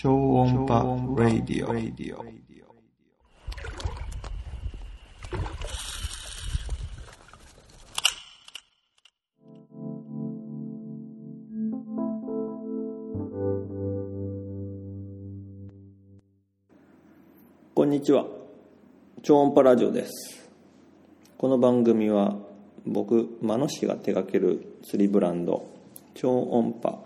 超音波ラディオ。こんにちは。超音波ラジオです。この番組は僕、真野氏が手掛ける釣りブランド、超音波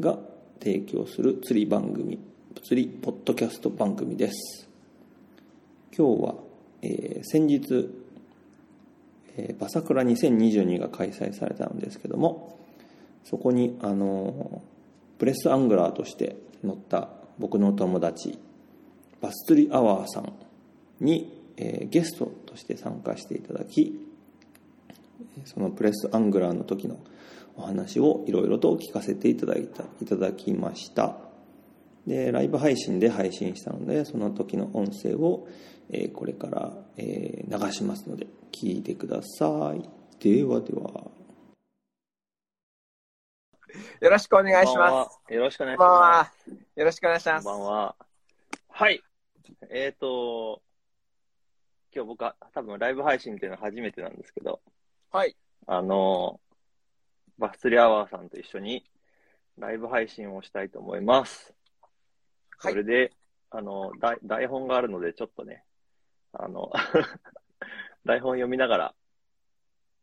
が提供する釣り番組、釣りポッドキャスト番組です。今日は、えー先日、えーバサクラ2022が開催されたんですけども、そこに、あのプレスアングラーとして乗った僕の友達、バス釣りアワーさんに、えーゲストとして参加していただきそのプレスアングラーの時のお話をいろいろと聞かせていただいたいただきましたでライブ配信で配信したのでその時の音声を、えーこれから、えー流しますので聞いてくださいではではよろしくお願いします。す。よろしくお願いしこんばんまは。よろしくお願いしす。こます。んばんは。はい。えっ、と、今日僕は多分ライブ配信っていうのは初めてなんですけど、はい。あの、バス釣りアワーさんと一緒にライブ配信をしたいと思います。はいそれで、あの、台台本があるので、ちょっとね、あの、台本読みながら、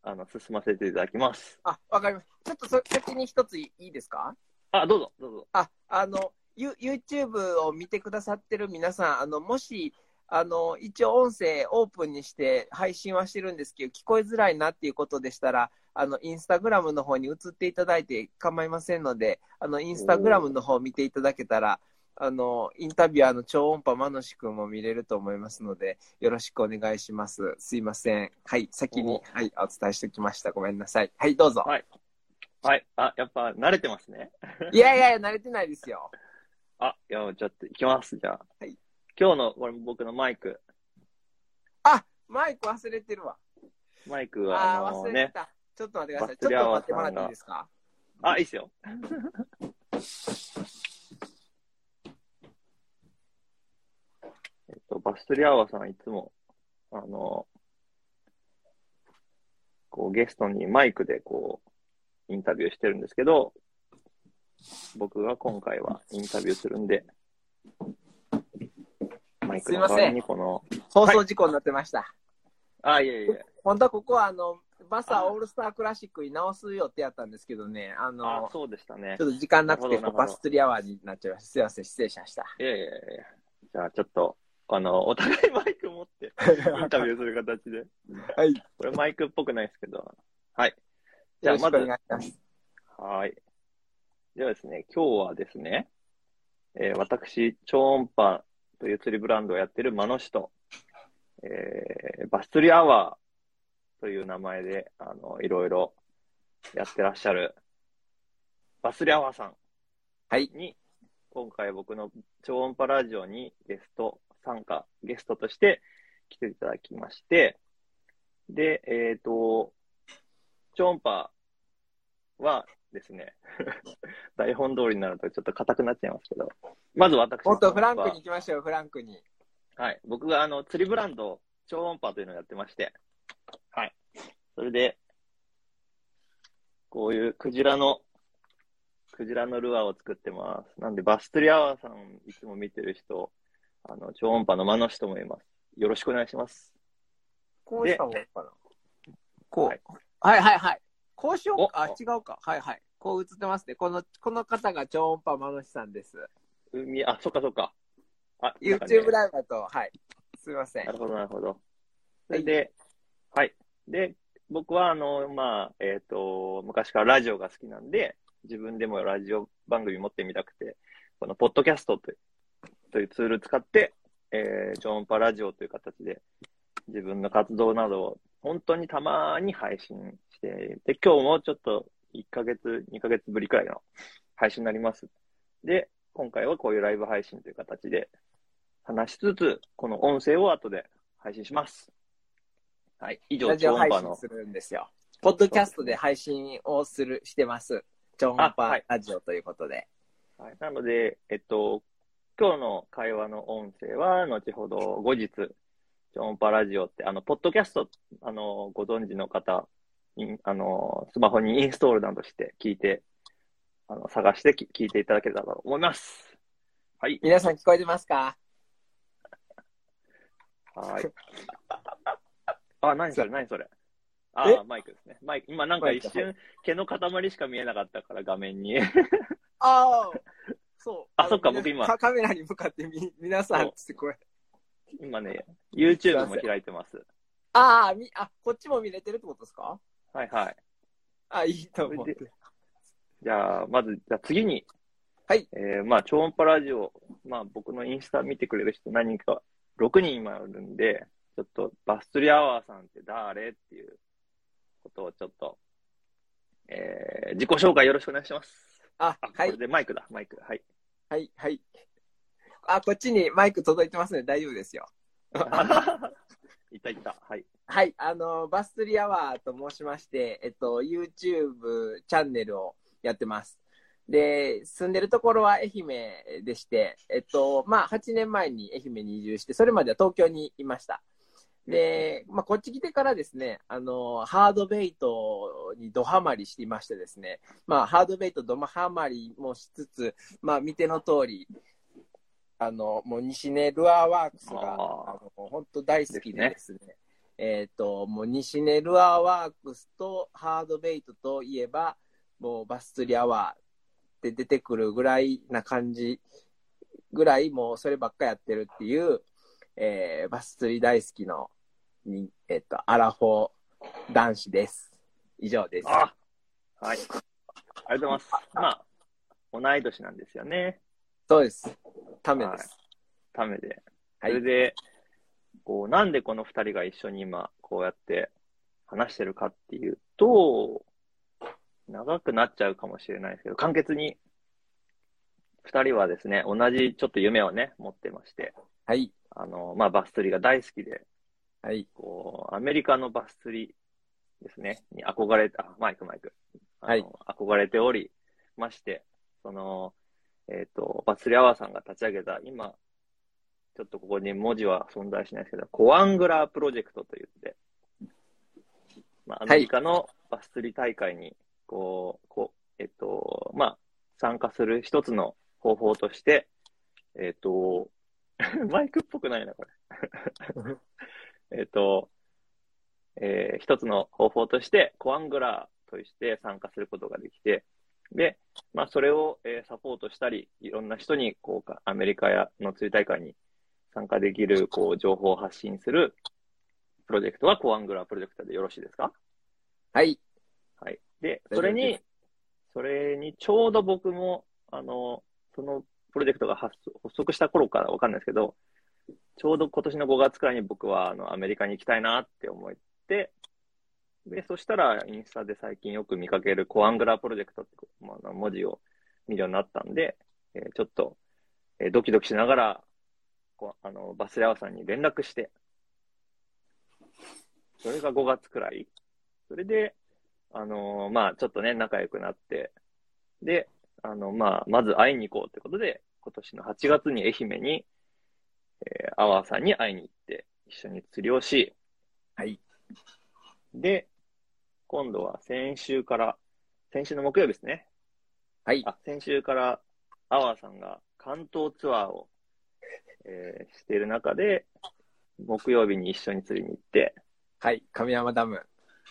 あの、進ませていただきます。あ、わかりました。ちょっとそ先に一ついいですか？あ、どうぞ、どうぞ。あ、あの、ユ YouTube を見てくださってる皆さん、あの、もし、あの、一応音声オープンにして配信はしてるんですけど、聞こえづらいなっていうことでしたら、あの、インスタグラムの方に移っていただいて構いませんので、あの、インスタグラムの方を見ていただけたら、あの、インタビュアーの超音波マノシ君も見れると思いますので、よろしくお願いします。すいません。はい、先に、はい、お伝えしておきました。ごめんなさい。はい、どうぞ。はい。はい。あ、やっぱ慣れてますね。いやいやいや、慣れてないですよ。あ、いや、ちょっと行きます、じゃあ。はい。今日の、これ僕のマイク。あ、マイク忘れてるわ。マイクは、ああのね、ー忘れてた。ちょっと待ってください。ちょっと待ってもらっていいですか？あ、いいっすよ。えっと、バストリアワーさんいつも、あの、こうゲストにマイクでこう、インタビューしてるんですけど、僕が今回はインタビューするんで、マイクの代わりにこの、放送事故になってました。あ、いえいえ、本当はここはあの、バサオールスタークラシックに直す予定やったんですけどね、ああの、、そうでしたねち。ょっと時間なくて、バス釣りアワーになっちゃいました。すいません、失礼しました。いやいやいやじゃあちょっと、あの、お互いマイク持って、インタビューする形で。はい。これマイクっぽくないですけど。はい。じゃあまず、願いします。はい。ではですね、今日はですね、えー私、超音波という釣りブランドをやってるマノシと、えーバス釣りアワーという名前で、あの、いろいろやってらっしゃる、バス釣りアワーさんはい。に、今回僕の超音波ラジオにゲスト参加、ゲストとして来ていただきまして、で、えっ、と、超音波はですね、台本通りになるとちょっと硬くなっちゃいますけど、まず私のもっとフランクに行きましょう、フランクに。波はい。僕があの、釣りブランド、超音波というのをやってまして、はい。それで、こういうクジラの、クジラのルアーを作ってます。なんで、バス釣りアワーさん、いつも見てる人、あの、超音波の真野氏とも言います。よろしくお願いします。こうした方がいいかな？こう。はいはいはいはい。こうしようおか。あ、違うか。はいはい。こう映ってますね。この、この方が超音波マノシさんです。海、あ、そっかそっか。あ、ね YouTube ライブだと、はい。すいませんな。るほど、なるほど。それで、はい。で、僕は、あの、まあ、えっ、と、昔からラジオが好きなんで、自分でもラジオ番組持ってみたくて、この、ポッドキャストというというツール使って、えー、超音波ラジオという形で、自分の活動などを、本当にたまに配信して、で、今日もちょっと、1ヶ月、2ヶ月ぶりくらいの配信になります。で、今回はこういうライブ配信という形で、話しつつ、この音声を後で配信します。はい。以上、ラジオ配信す。るんですよ。ポッドキャストで配信をする、してます。超音波ラジオということで。はい、なので、えっと、今日の会話の音声は、後ほど後日、超音波ラジオって、あの、ポッドキャスト、あの、ご存知の方に、あの、スマホにインストールなどして聞いて、あの、探してき聞いていただけたらと思います。はい。皆さん聞こえてますか？はい。あ、何それ、何それ。あえ？マイクですね。マイク。今なんか一瞬、毛の塊しか見えなかったから、画面に。ああ、そう。あそっかみ僕今カカメラに向かってみ、皆さんっつってこれ。今ね、YouTube も開いてます。ああ、み、あ、こっちも見れてるってことですか？はいはい。あ、いいと思うそれ。じゃあ、まず、じゃあ次に。はい。えー、まあ、超音波ラジオ、まあ、僕のインスタ見てくれる人何人か、6人今いるんで、ちょっと、バストリアワーさんって誰っていうことをちょっと、えー、自己紹介よろしくお願いします。あ、あ、はいこれ、でマイクだ、マイク。はい。はい、はい。あ、こっちにマイク届いてますね。大丈夫ですよ。いたいた。はい。はい、あの、バス釣りアワーと申しまして、えっと、YouTube チャンネルをやってます。で、住んでるところは愛媛でして、えっと、まあ、8年前に愛媛に移住して、それまでは東京にいました。で、まあ、こっち来てからですね、あの、ハードベイトにドハマりしていましてですね、まあ、ハードベイトドハマりもしつつ、まあ、見ての通り、あの、もう西根ルアーワークスが、あの、本当大好きでですね、えっ、と、もう西根ルアーワークスとハードベイトといえば、もうバス釣りアワーって出てくるぐらいな感じぐらい、もうそればっかやってるっていう、えーバス釣り大好きの、にえっ、と、アラフォー男子です。以上です。あはい。ありがとうございます。まあ、同い年なんですよね。そうです。ためです。ためで。そはい。れで、こう、なんでこの二人が一緒に今、こうやって話してるかっていうと、長くなっちゃうかもしれないですけど、簡潔に、二人はですね、同じちょっと夢をね、持ってまして、はい。あの、まあ、バス釣りが大好きで、はい。こう、アメリカのバス釣りですね、に憧れた、マイクマイク。はい憧れておりまして、その、えっ、と、バス釣りアワーさんが立ち上げた、今、ちょっとここに文字は存在しないですけど、コアングラープロジェクトと言って、まあ、アメリカのバス釣り大会に、こう、こう、えっ、と、まあ、参加する一つの方法として、えっ、と、マイクっぽくないな、これ。えっと、えー一つの方法として、コアングラーとして参加することができて、で、まあ、それを、えーサポートしたり、いろんな人に、こうか、アメリカやの釣り大会に参加できる、こう、情報を発信するプロジェクトはコアングラープロジェクトでよろしいですか？はい。はい。で、それにで、それにちょうど僕も、あの、そのプロジェクトが発足発足した頃からわかんないですけど、ちょうど今年の5月くらいに僕はあのアメリカに行きたいなって思って、で、そしたらインスタで最近よく見かけるコアングラープロジェクトってまあ文字を見るようになったんで、えーちょっと、えードキドキしながら、こあの、バスヤワさんに連絡して、それが5月くらい。それで、あのーまあ、ちょっとね、仲良くなって、で、あの、まあ、まず会いに行こうってことで、今年の8月に愛媛に、えー、アワーさんに会いに行って、一緒に釣りをし、はい。で、今度は先週から、先週の木曜日ですね。はい。あ、先週から、アワーさんが関東ツアーを、えーしている中で、木曜日に一緒に釣りに行って、はい。亀山ダム。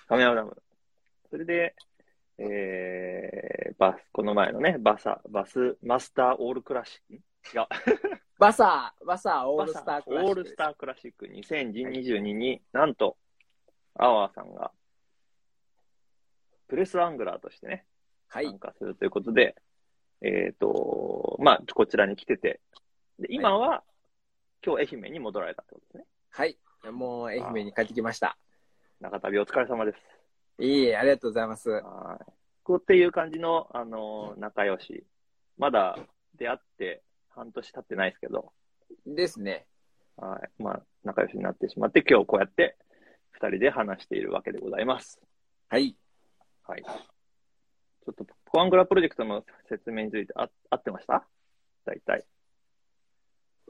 亀山ダム。それで、えー、バス、この前のね、バサ、バスマスターオールクラシック、違う、バサー、バサーオールスタークラシックオールスタークラシック2022に、なんと、アワーさんが、プレスアングラーとしてね、はい参。加するということで、えっ、と、まあ、こちらに来てて、で、今は、今日愛媛に戻られたってことですね。はい。もう愛媛に帰ってきました。中旅お疲れ様です。いいえ、ありがとうございます。はい。こうっていう感じの、あのー仲良し。まだ出会って半年経ってないですけど、ですね。はい。まあ、仲良しになってしまって、今日こうやって二人で話しているわけでございます。はい。はい。ちょっと、コアングラプロジェクトの説明についてあ合ってました？大体。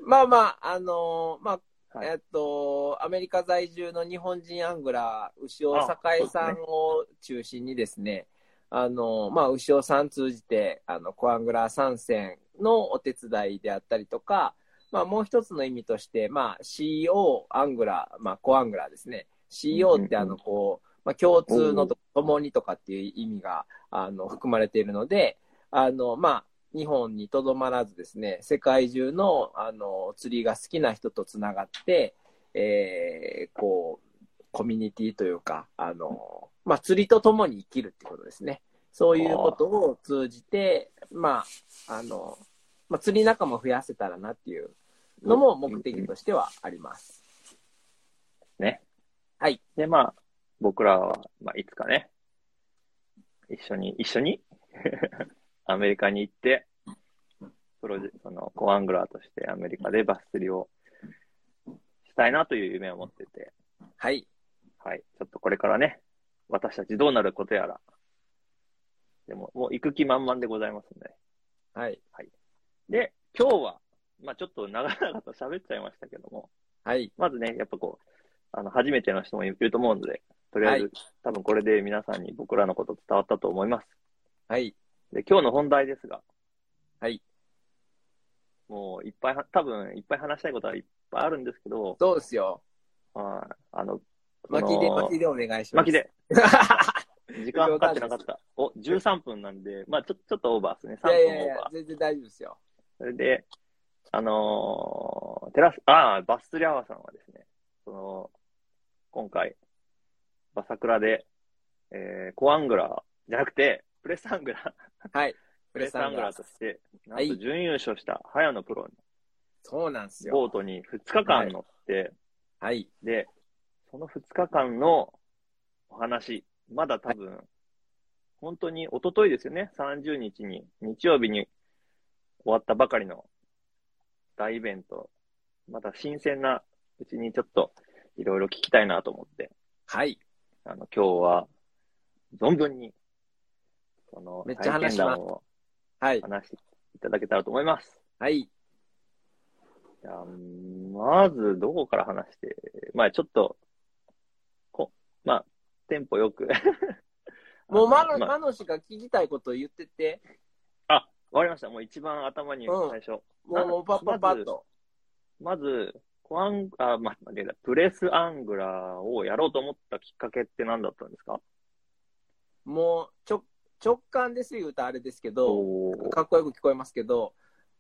まあまあ、あのーまあ、はいえっと、アメリカ在住の日本人アングラー、牛尾あ栄さんを中心にですね、あの、まあ、牛尾さん通じて、あの、コアングラー参戦のお手伝いであったりとか、まあ、もう一つの意味として、まあ、CO、アングラー、まあ、コアングラーですね。CO ってあの、こう、まあ、共通のと、共にとかっていう意味が、あの、含まれているので、あの、まあ、日本にとどまらずですね、世界中の、あの、釣りが好きな人とつながって、えーこう、コミュニティというか、あの、まあ、釣りと共に生きるってことですね。そういうことを通じて、まあ、あの、まあ、釣り仲間を増やせたらなっていうのも目的としてはあります。ね。はい。で、まあ、僕らは、まあ、いつかね、一緒に、一緒に？アメリカに行って、プロジェその、コアングラーとしてアメリカでバス釣りをしたいなという夢を持ってて、はい。はい。ちょっとこれからね、私たちどうなることやら、でも、もう行く気満々でございますんで。はい。で、今日は、まあちょっと長々と喋っちゃいましたけども、はい。まずね、やっぱこう、あの、初めての人もいると思うので、とりあえず、はい多分これで皆さんに僕らのこと伝わったと思います。はい。で、今日の本題ですが、はい。もういっぱいは、多分いっぱい話したいことはいっぱいあるんですけど、そうですよ。はいあの、巻きで、その巻きでお願いします。巻きで。時間かかってなかった。お、13分なんで、まあちょ、ちょっとオーバーですね。3いやい分オーバー。、やいや全然大丈夫ですよ。それで、あのーテラス、ああ、バス釣りアワーさんはですね、その、今回、バサクラで、えー、コアングラーじゃなくて、プレスアングラー、はい。プレスアングラーとして、なんとはい準優勝した早野プロのそうなんですよ。ボートに2日間乗って、はい。で、その2日間のお話、まだ多分、本当に一昨日ですよね、30日に、日曜日に終わったばかりの大イベント、まだ新鮮なうちにちょっといろいろ聞きたいなと思って、はい。あの、今日は存分に、そのめっちゃ話します体験談をはい。話していただけたらと思います。はい。じゃあ、まず、どこから話して、まあちょっと、こまあ、テンポよく。もう、マノ、あのまあマノ氏が聞きたいことを言ってて、あ、わかりました。もう一番頭にうん最初。もう、もうパッパッパッと。まず、コアン、あ、ま、間違えた。プレスアングラーをやろうと思ったきっかけって何だったんですか？もう、ちょ、直感です言うとあれですけど、かっこよく聞こえますけど、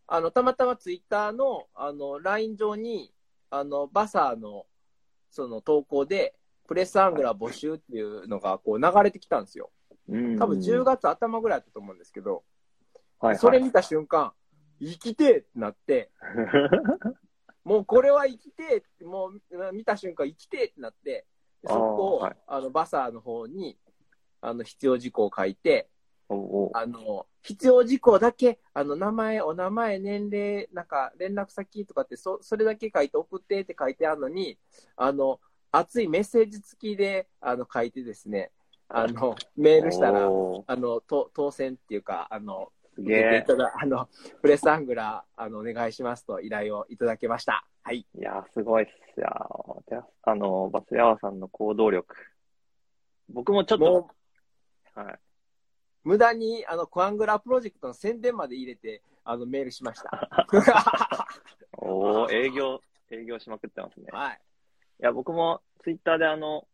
あの、たまたまツイッターの、あの、ライン上に、あの、バサーの、その投稿で、プレスアングラー募集っていうのが、こう、流れてきたんですよ。うん。多分10月頭ぐらいだったと思うんですけど、はいはい、それ見た瞬間、生きてえってなって、もうこれは生きてえ、もう見た瞬間生きてえってなって、でそこを、はい。あの、バサーの方に、あの、必要事項を書いて、あの、必要事項だけ、あの、名前、お名前、年齢、なんか、連絡先とかって、そ、それだけ書いて送ってって書いてあるのに、あの、熱いメッセージ付きで、あの、書いてですね、あの、メールしたら、あの、と当選っていうか、あの、すげえ。ただ、あの、プレスアングラー、あの、お願いしますと依頼をいただけました。はい。いやー、すごいっすよ。あの、バスヤワさんの行動力。僕もちょっもと、う、はい。無駄に、あの、コアングラープロジェクトの宣伝まで入れて、あの、メールしました。おお営業、営業しまくってますね。はい。いや、僕もツイッターであの、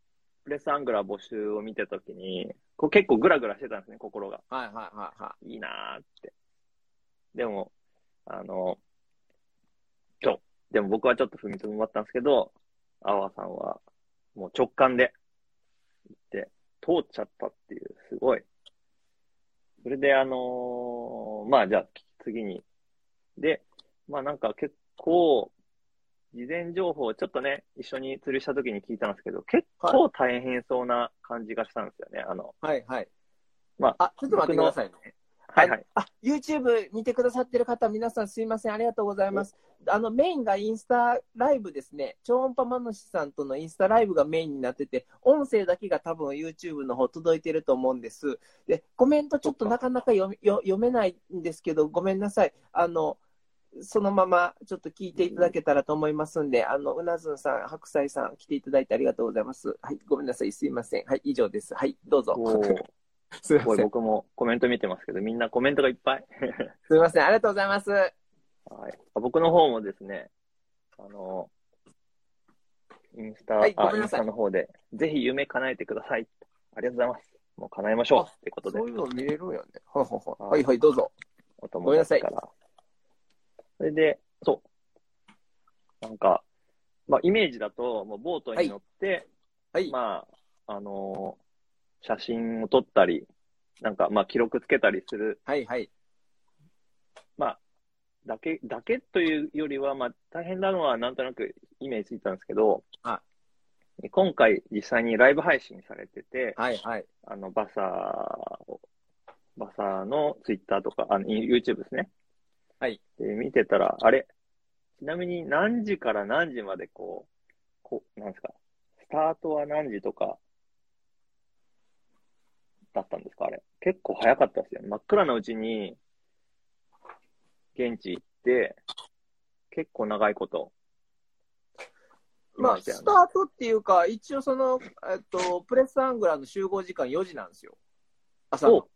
プレスアングラー募集を見てたときに、こう結構グラグラしてたんですね、心が。はいはいはいはいいなーって。でも、あの、そう。でも僕はちょっと踏みとどまったんですけど、アワーさんはもう直感で行って、通っちゃったっていう、すごい。それで、あのーまあじゃあ次に。で、まあなんか結構、事前情報をちょっとね、一緒に釣りした時に聞いたんですけど、結構大変そうな感じがしたんですよね。あの、はいはい。まあ、あ、ちょっと待ってくださいね。はいはい。あ、YouTube 見てくださってる方、皆さんすいません。ありがとうございます。あの、メインがインスタライブですね。超音波マノシさんとのインスタライブがメインになってて、音声だけが多分 YouTube の方届いてると思うんです。で、コメントちょっとなかなか読読めないんですけど、ごめんなさい。あの、そのままちょっと聞いていただけたらと思いますんで、あの、うなずんさん、白菜さん、来ていただいてありがとうございます。はい、ごめんなさい、すいません。はい、以上です。はい、どうぞ。すいません。すごい僕もコメント見てますけど、みんなコメントがいっぱい。すいません、ありがとうございます。はい、僕の方もですね、あの、インスタ、あ、はいごめんなさいインスタの方で、ぜひ夢叶えてください。ありがとうございます。もう叶えましょう。ってことでそう、いうの見れるよね。はいはいはい。ははいいはい、どうぞ。お友ごめんなさい達から。それで、そう。なんか、まあ、イメージだと、もうボートに乗って、はい。まあ、あのー写真を撮ったり、なんか、まあ、記録つけたりする、はいはい。まあ、だけ、だけというよりは、まあ、大変なのはなんとなくイメージついたんですけど、は今回実際にライブ配信されてて、はいはい。あの、バサーを、バサーのツイッターとか、あの、YouTube ですね。はい。で、見てたら、あれ、ちなみに何時から何時までこう、こう、なんですか、スタートは何時とか、だったんですかあれ。結構早かったですよね。真っ暗なうちに、現地行って、結構長いこと、いまあ、スタートっていうか、一応その、えっと、プレスアングラーの集合時間4時なんですよ。朝の。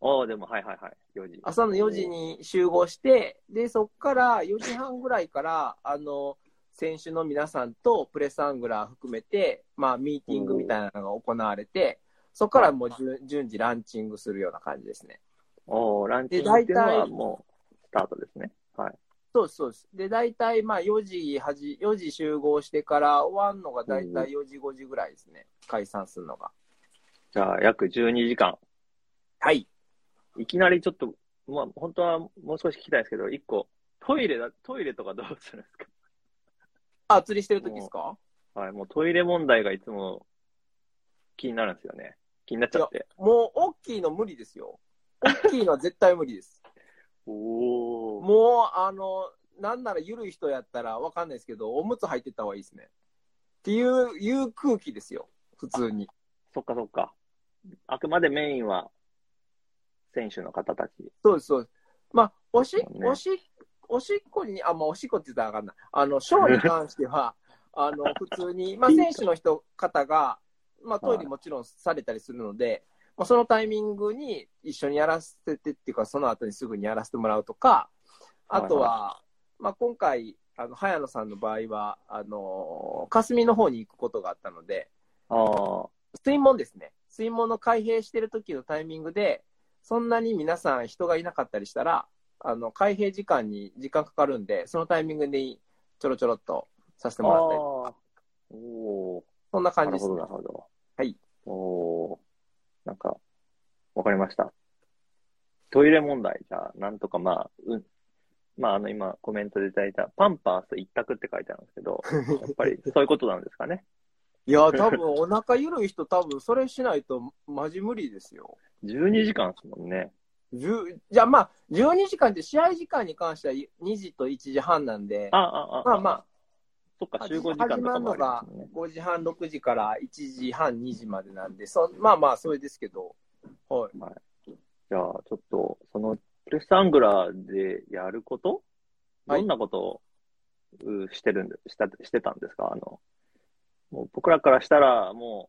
おああ、でも、はいはいはい。4時。朝の4時に集合して、で、そこから4時半ぐらいから、あの、選手の皆さんとプレスアングラー含めて、まあ、ミーティングみたいなのが行われて、そこからもう順順次ランチングするような感じですね。おおランチングっていうのはもう、スタートですね。はい。そうです、そうです。で、大体まあ4時、はじ4時集合してから終わるのが大体4時、5時ぐらいですね。解散するのが。じゃあ、約12時間。はい。いきなりちょっと、まあ、本当はもう少し聞きたいですけど、一個、トイレだ、トイレとかどうするんですか？あ、釣りしてる時ですか？はい、もうトイレ問題がいつも気になるんですよね。気になっちゃって。もう、大きいの無理ですよ。大きいのは絶対無理です。おお。もう、あの、なんなら緩い人やったらわかんないですけど、おむつ入ってった方がいいですね。っていう、いう空気ですよ。普通に。そっかそっか。あくまでメインは、選手の方たち。そうです、そうです。まあ、おし、ねおし、おしっこに、あ、まあ、おしっこって言ったらあかんな。あの、ショーに関しては、あの、普通に、まあ、選手の人、方が、まあ、トイレもちろんされたりするので、まあ、そのタイミングに一緒にやらせてっていうか、その後にすぐにやらせてもらうとか、あとは、まあ、今回、あの、早野さんの場合は、あの、霞の方に行くことがあったので、ああ、水門ですね。水門の開閉してる時のタイミングで、そんなに皆さん人がいなかったりしたら、あの、開閉時間に時間かかるんで、そのタイミングでちょろちょろっとさせてあもらったり、ーおお。そんな感なるほど、じですねなる。ほど。はい。おお。なんか、わかりました。トイレ問題、じゃあ、なんとかまあ、うん。まあ、あの、今、コメントでいただいた、パンパース一択って書いてあるんですけど、やっぱりそういうことなんですかね？いや、多分お腹緩い人、多分それしないとマジ無理ですよ。12時間ですもんね。10じゃあまあ、12時間って試合時間に関しては2時と1時半なんで、あ、あ、あ、まあまそっか、あ、集合時間とかもありまるのがすね。5時半、6時から1時半、2時までなんで、そまあまあ、それですけど、はい。じゃあ、ちょっと、その、プレスアングラーでやること？はいどんなことを、うしてるんで、した、してたんですか？あの、もう僕らからしたら、も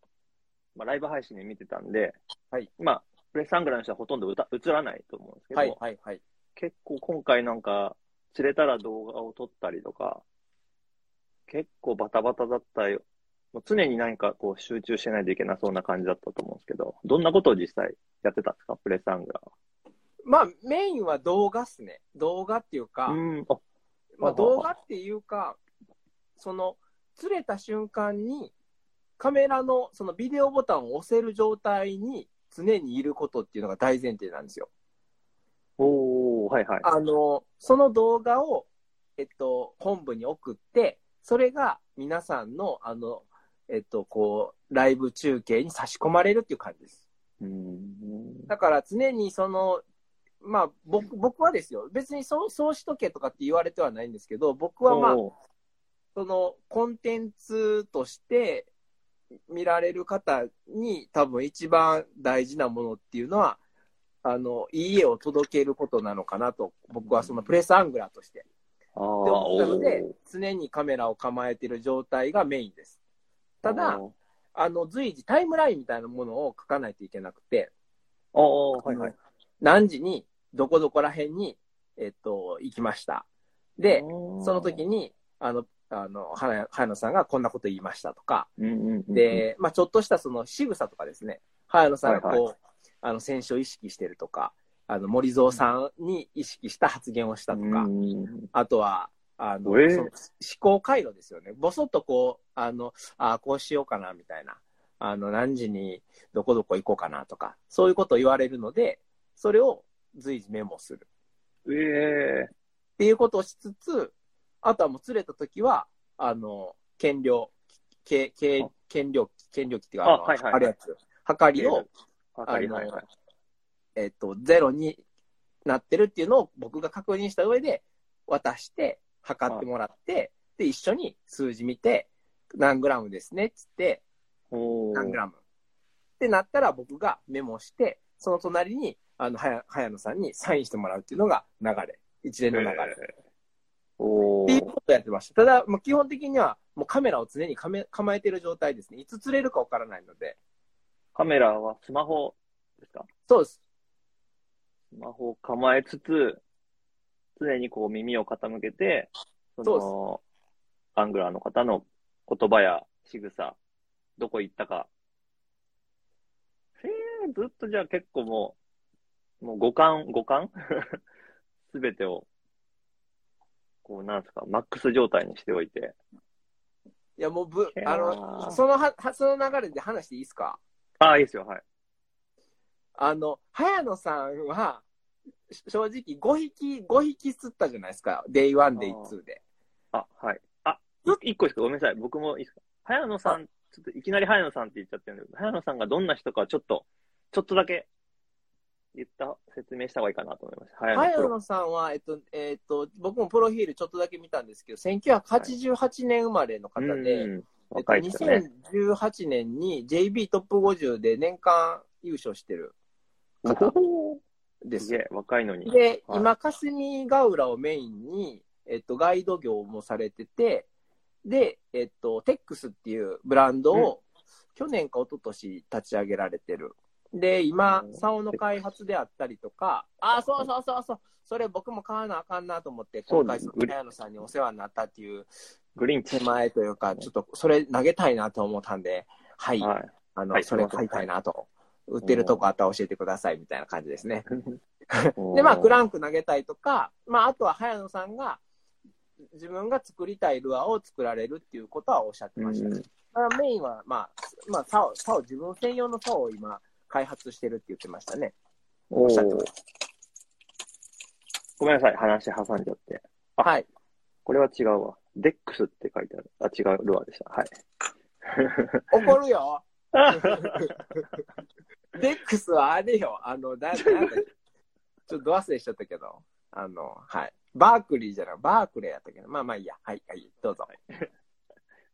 う、まあ、ライブ配信で見てたんで、はい。まあ、プレスアングラーの人はほとんど歌映らないと思うんですけど、はい、はい、はい。結構今回なんか、釣れたら動画を撮ったりとか、結構バタバタだったよ。もう常に何かこう集中してないといけなそうな感じだったと思うんですけど、どんなことを実際やってたんですか？プレスアングラーは。まあ、メインは動画っすね。動画っていうか、うん、あ、まあ、動画っていうか、その、釣れた瞬間に、カメラのそのビデオボタンを押せる状態に常にいることっていうのが大前提なんですよ。おー、はいはい。あの、その動画を、えっと、本部に送って、それが皆さんの、あの、えっと、こう、ライブ中継に差し込まれるっていう感じです。うん。だから常にその、まあ、僕、僕はですよ。別にそう、そうしとけとかって言われてはないんですけど、僕はまあ、そのコンテンツとして見られる方に多分一番大事なものっていうのは、あの、いい絵を届けることなのかなと、僕はそのプレスアングラーとして。あって思ったので常にカメラを構えてる状態がメインです。ただ、あの、随時タイムラインみたいなものを書かないといけなくて、はいはい。何時に、どこどこら辺に、えっと、行きました。で、その時、に、あの、あの、花花野さんがこんなこと言いましたとか、うんうんうん、で、まあちょっとしたその仕草とかですね、早野さんがこう、はいはあの、選手を意識してるとか、あの、森蔵さんに意識した発言をしたとか、うんあとは、あの、えー思考回路ですよね。ぼそっとこう、あの、あこうしようかな、みたいな。あの、何時にどこどこ行こうかなとか、そういうことを言われるので、それを随時メモする。ええっていうことをしつつ、あとはもう釣れた時は、あの、減量、けけ減量、減量器っていうか、あの、あはいはいはいあるやつ、測りを、わかりはいはい。えっと、ゼロになってるっていうのを僕が確認した上で渡して、測ってもらって、で、一緒に数字見て、何グラムですねっつって、何グラム。ってなったら僕がメモして、その隣に、あの、はや、早野さんにサインしてもらうっていうのが流れ。一連の流れ。っていうことをやってました。ただ、もう基本的には、もうカメラを常にかめ構えてる状態ですね。いつ釣れるかわからないので。カメラはスマホですか？そうです。スマホを構えつつ、常にこう耳を傾けて、その、アングラーの方の言葉や仕草、どこ行ったか。えー、ずっとじゃあ結構もう、もう五感、五感？すべてを、こうなんですか、マックス状態にしておいて。いや、もうぶあの、そのは、はその流れで話していいですか？ああ、いいですよ、はい。あの、早野さんは、し正直5匹、5匹釣ったじゃないですか。デイ1、デイ2で。あ、はい。あ、い一個ですか？ごめんなさい。僕もいいですか？早野さん、ちょっといきなり早野さんって言っちゃってるんだけど、早野さんがどんな人かちょっと、ちょっとだけ言った、説明した方がいいかなと思いました。早野さんは、えっと、えっと、僕もプロフィールちょっとだけ見たんですけど、1988年生まれの方で、うんえっと、若いですよね。2018年に JB トップ50で年間優勝してる方ですすげ。え、若いのに。で、はい今、霞ヶ浦をメインに、えっと、ガイド業もされてて、で、えっと、テックスっていうブランドを、去年か一昨年立ち上げられてる。で、今う、ん竿の開発であったりとか、あ、そうそうそうそう、それ僕も買わなあかんなと思って、今回、早野さんにお世話になったっていうグリーンチ手。前というか、ちょっとそれ投げたいなと思ったんで、はい、はい。あの、はいそれ買いたいなと。売ってるとこあったら教えてくださいみたいな感じですね。で、まあ、クランク投げたいとか、まあ、あとは早野さんが、自分が作りたいルアーを作られるっていうことはおっしゃってました。うんまあメインは、まあ、まあ、竿、竿、自分専用の竿を今、開発してるって言ってましたね。おっしゃってまーごめんなさい、話挟んじゃって。あはい。これは違うわ。デックスって書いてある。あ、違うルアーでした。はい。怒るよ。デックスはあれよ。あの、だ、なんだっけちょっと忘れしちゃったけど。あの、はい。バークリーじゃない、バークレーやったけど。まあまあいいや。はい、はい、どうぞ。で、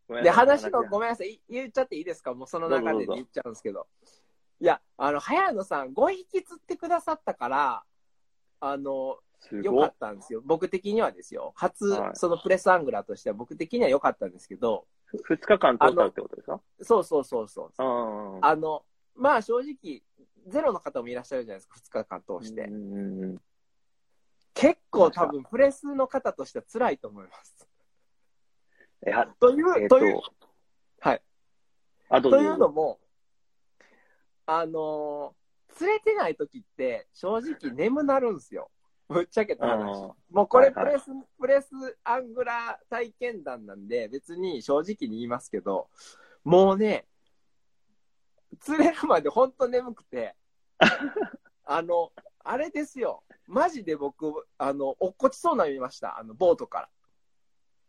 ごめんなさい話の、ごめんなさい、い言っちゃっていいですか？もうその流れでどうぞどうぞ言っちゃうんですけど。いや、あの、早野さん、5匹釣ってくださったから、あの、すごい良かっ。たんですよ。僕的にはですよ。初、はいそのプレスアングラーとしては僕的には良かったんですけど、二日間取ったってことですかそうそうそうそう。ああの、まあ正直、ゼロの方もいらっしゃるじゃないですか、2日間通して。結構多分、プレスの方としては辛いと思います。いや、という、えっという、と、はい。あと、というのも、あのー釣れてない時って、正直眠なるんですよ。ぶっちゃけた話。あもうこれプレス、プレスアングラー体験談なんで、別に正直に言いますけど、もうね、釣れるまで本当眠くて、あの、あれですよ。マジで僕、あの、落っこちそうなの見ました。あの、ボートから。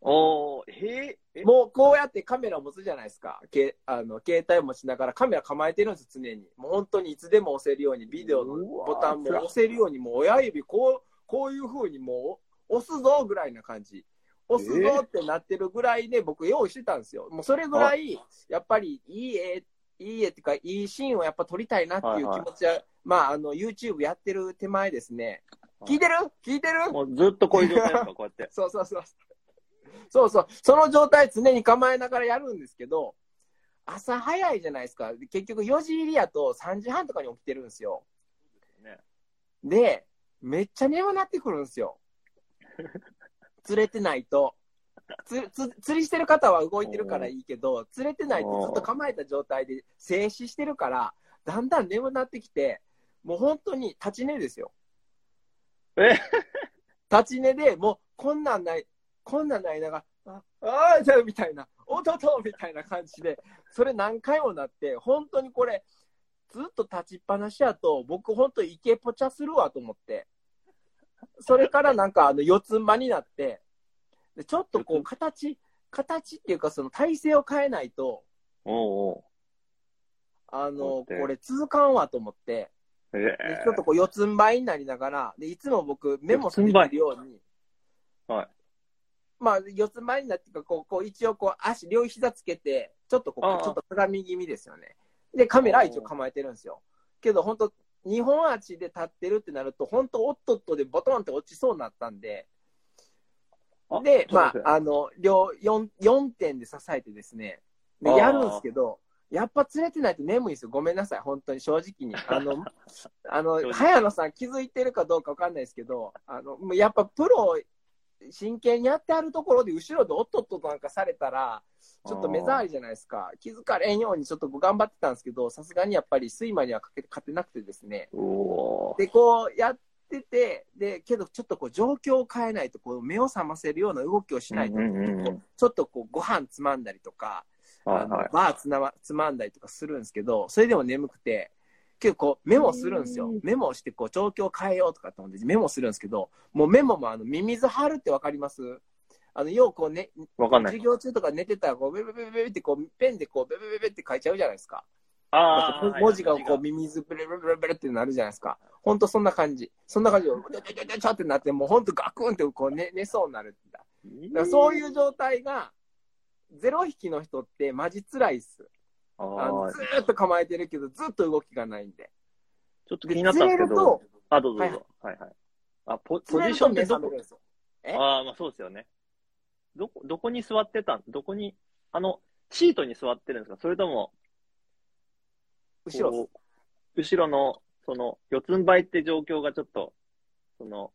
おー、へえ、え？もうこうやってカメラ持つじゃないですか。けあの携帯持ちながらカメラ構えてるんです、常に。もう本当にいつでも押せるように、ビデオのボタンも押せるように、もう親指こう、こういう風にもう押すぞぐらいな感じ。押すぞってなってるぐらいで僕用意してたんですよ。もうそれぐらい、やっぱりいい絵、いい絵っていうか、いいシーンをやっぱ撮りたいなっていう気持ちは、まあ、あの、YouTube やってる手前ですね。聞いてる？聞いてる？もうずっとこういう状態ですか、こうやって。そうそうそう。そうそう。その状態常に構えながらやるんですけど、朝早いじゃないですか。で結局4時入りやと3時半とかに起きてるんですよ。ねで、めっちゃ眠なってくるんですよ。釣れてないと。つつ釣りしてる方は動いてるからいいけど、釣れてないとずっと構えた状態で静止してるから、だんだん眠なってきて、もう本当に立ち寝ですよ。え？立ち寝でもうこんなんない、こんなんないながら、ああーじゃあみたいな、おっとっとみたいな感じで、それ何回もなって、本当にこれ、ずっと立ちっぱなしやと、僕本当イケポチャするわと思って、それからなんかあの四つん這いになって、でちょっとこう形、形っていうかその体勢を変えないと、おうおあの、これ続かんわと思って、う。えでえちょっとこう四つん這いになりながら、でいつも僕メモしてるように、はい。まあ、四つ前になってか、こう、こう一応こう、足、両膝つけて、ちょっとこう、ちょっと鏡気味ですよね。で、カメラ一応構えてるんですよ。けど、本当二本足で立ってるってなると、本当おっとっとでボトンって落ちそうになったんで、あで、まあ、あの、両、四、四点で支えてですね、でやるんですけど、やっぱ釣れてないと眠いんですよ。ごめんなさい、本当に正直に。あの、あの早野さん気づいてるかどうかわかんないですけど、あの、もうやっぱプロ、真剣にやってあるところで後ろでおっとっととなんかされたら、ちょっと目障りじゃないですか。気づかれんようにちょっと頑張ってたんですけど、さすがにやっぱり睡魔にはかけ勝てなくてですね。で、こうやってて、で、けどちょっとこう状況を変えないと、こう目を覚ませるような動きをしないと、ちょっとこうご飯つまんだりとか、あの。バーつなまつまんだりとかするんですけど、それでも眠くて、結構メモするんですようん。メモをしてこう状況を変えようとかって思ってメモするんですけど、もうメモもあのミミズ貼るってわかります？あの、ようこうね、わかんない授。業中とか寝てたらこうベベベベベってこうペンでこうベベベベって書いちゃうじゃないですか。ああ。文字がこうう。ミミズベレベレベレベレってなるじゃないですか。ほんとそんな感じ。そんな感じで、ちょちょちょちょってなって、もうほんとガクンってこう寝寝そうになるんだ。だからそういう状態が、ゼロ匹の人ってマジ辛いっす。ああのあ。ずーっと構えてるけど、ずっと動きがないんで。ちょっと気になったんですけどあ、どうぞどうぞ。はいはい。あ、ポポジションってどこ？ああ、まあそうですよね。どこ、どこに座ってたん？どこに、あの、シートに座ってるんですか？それとも、後ろ後ろの、その、四つん這いって状況がちょっと、その、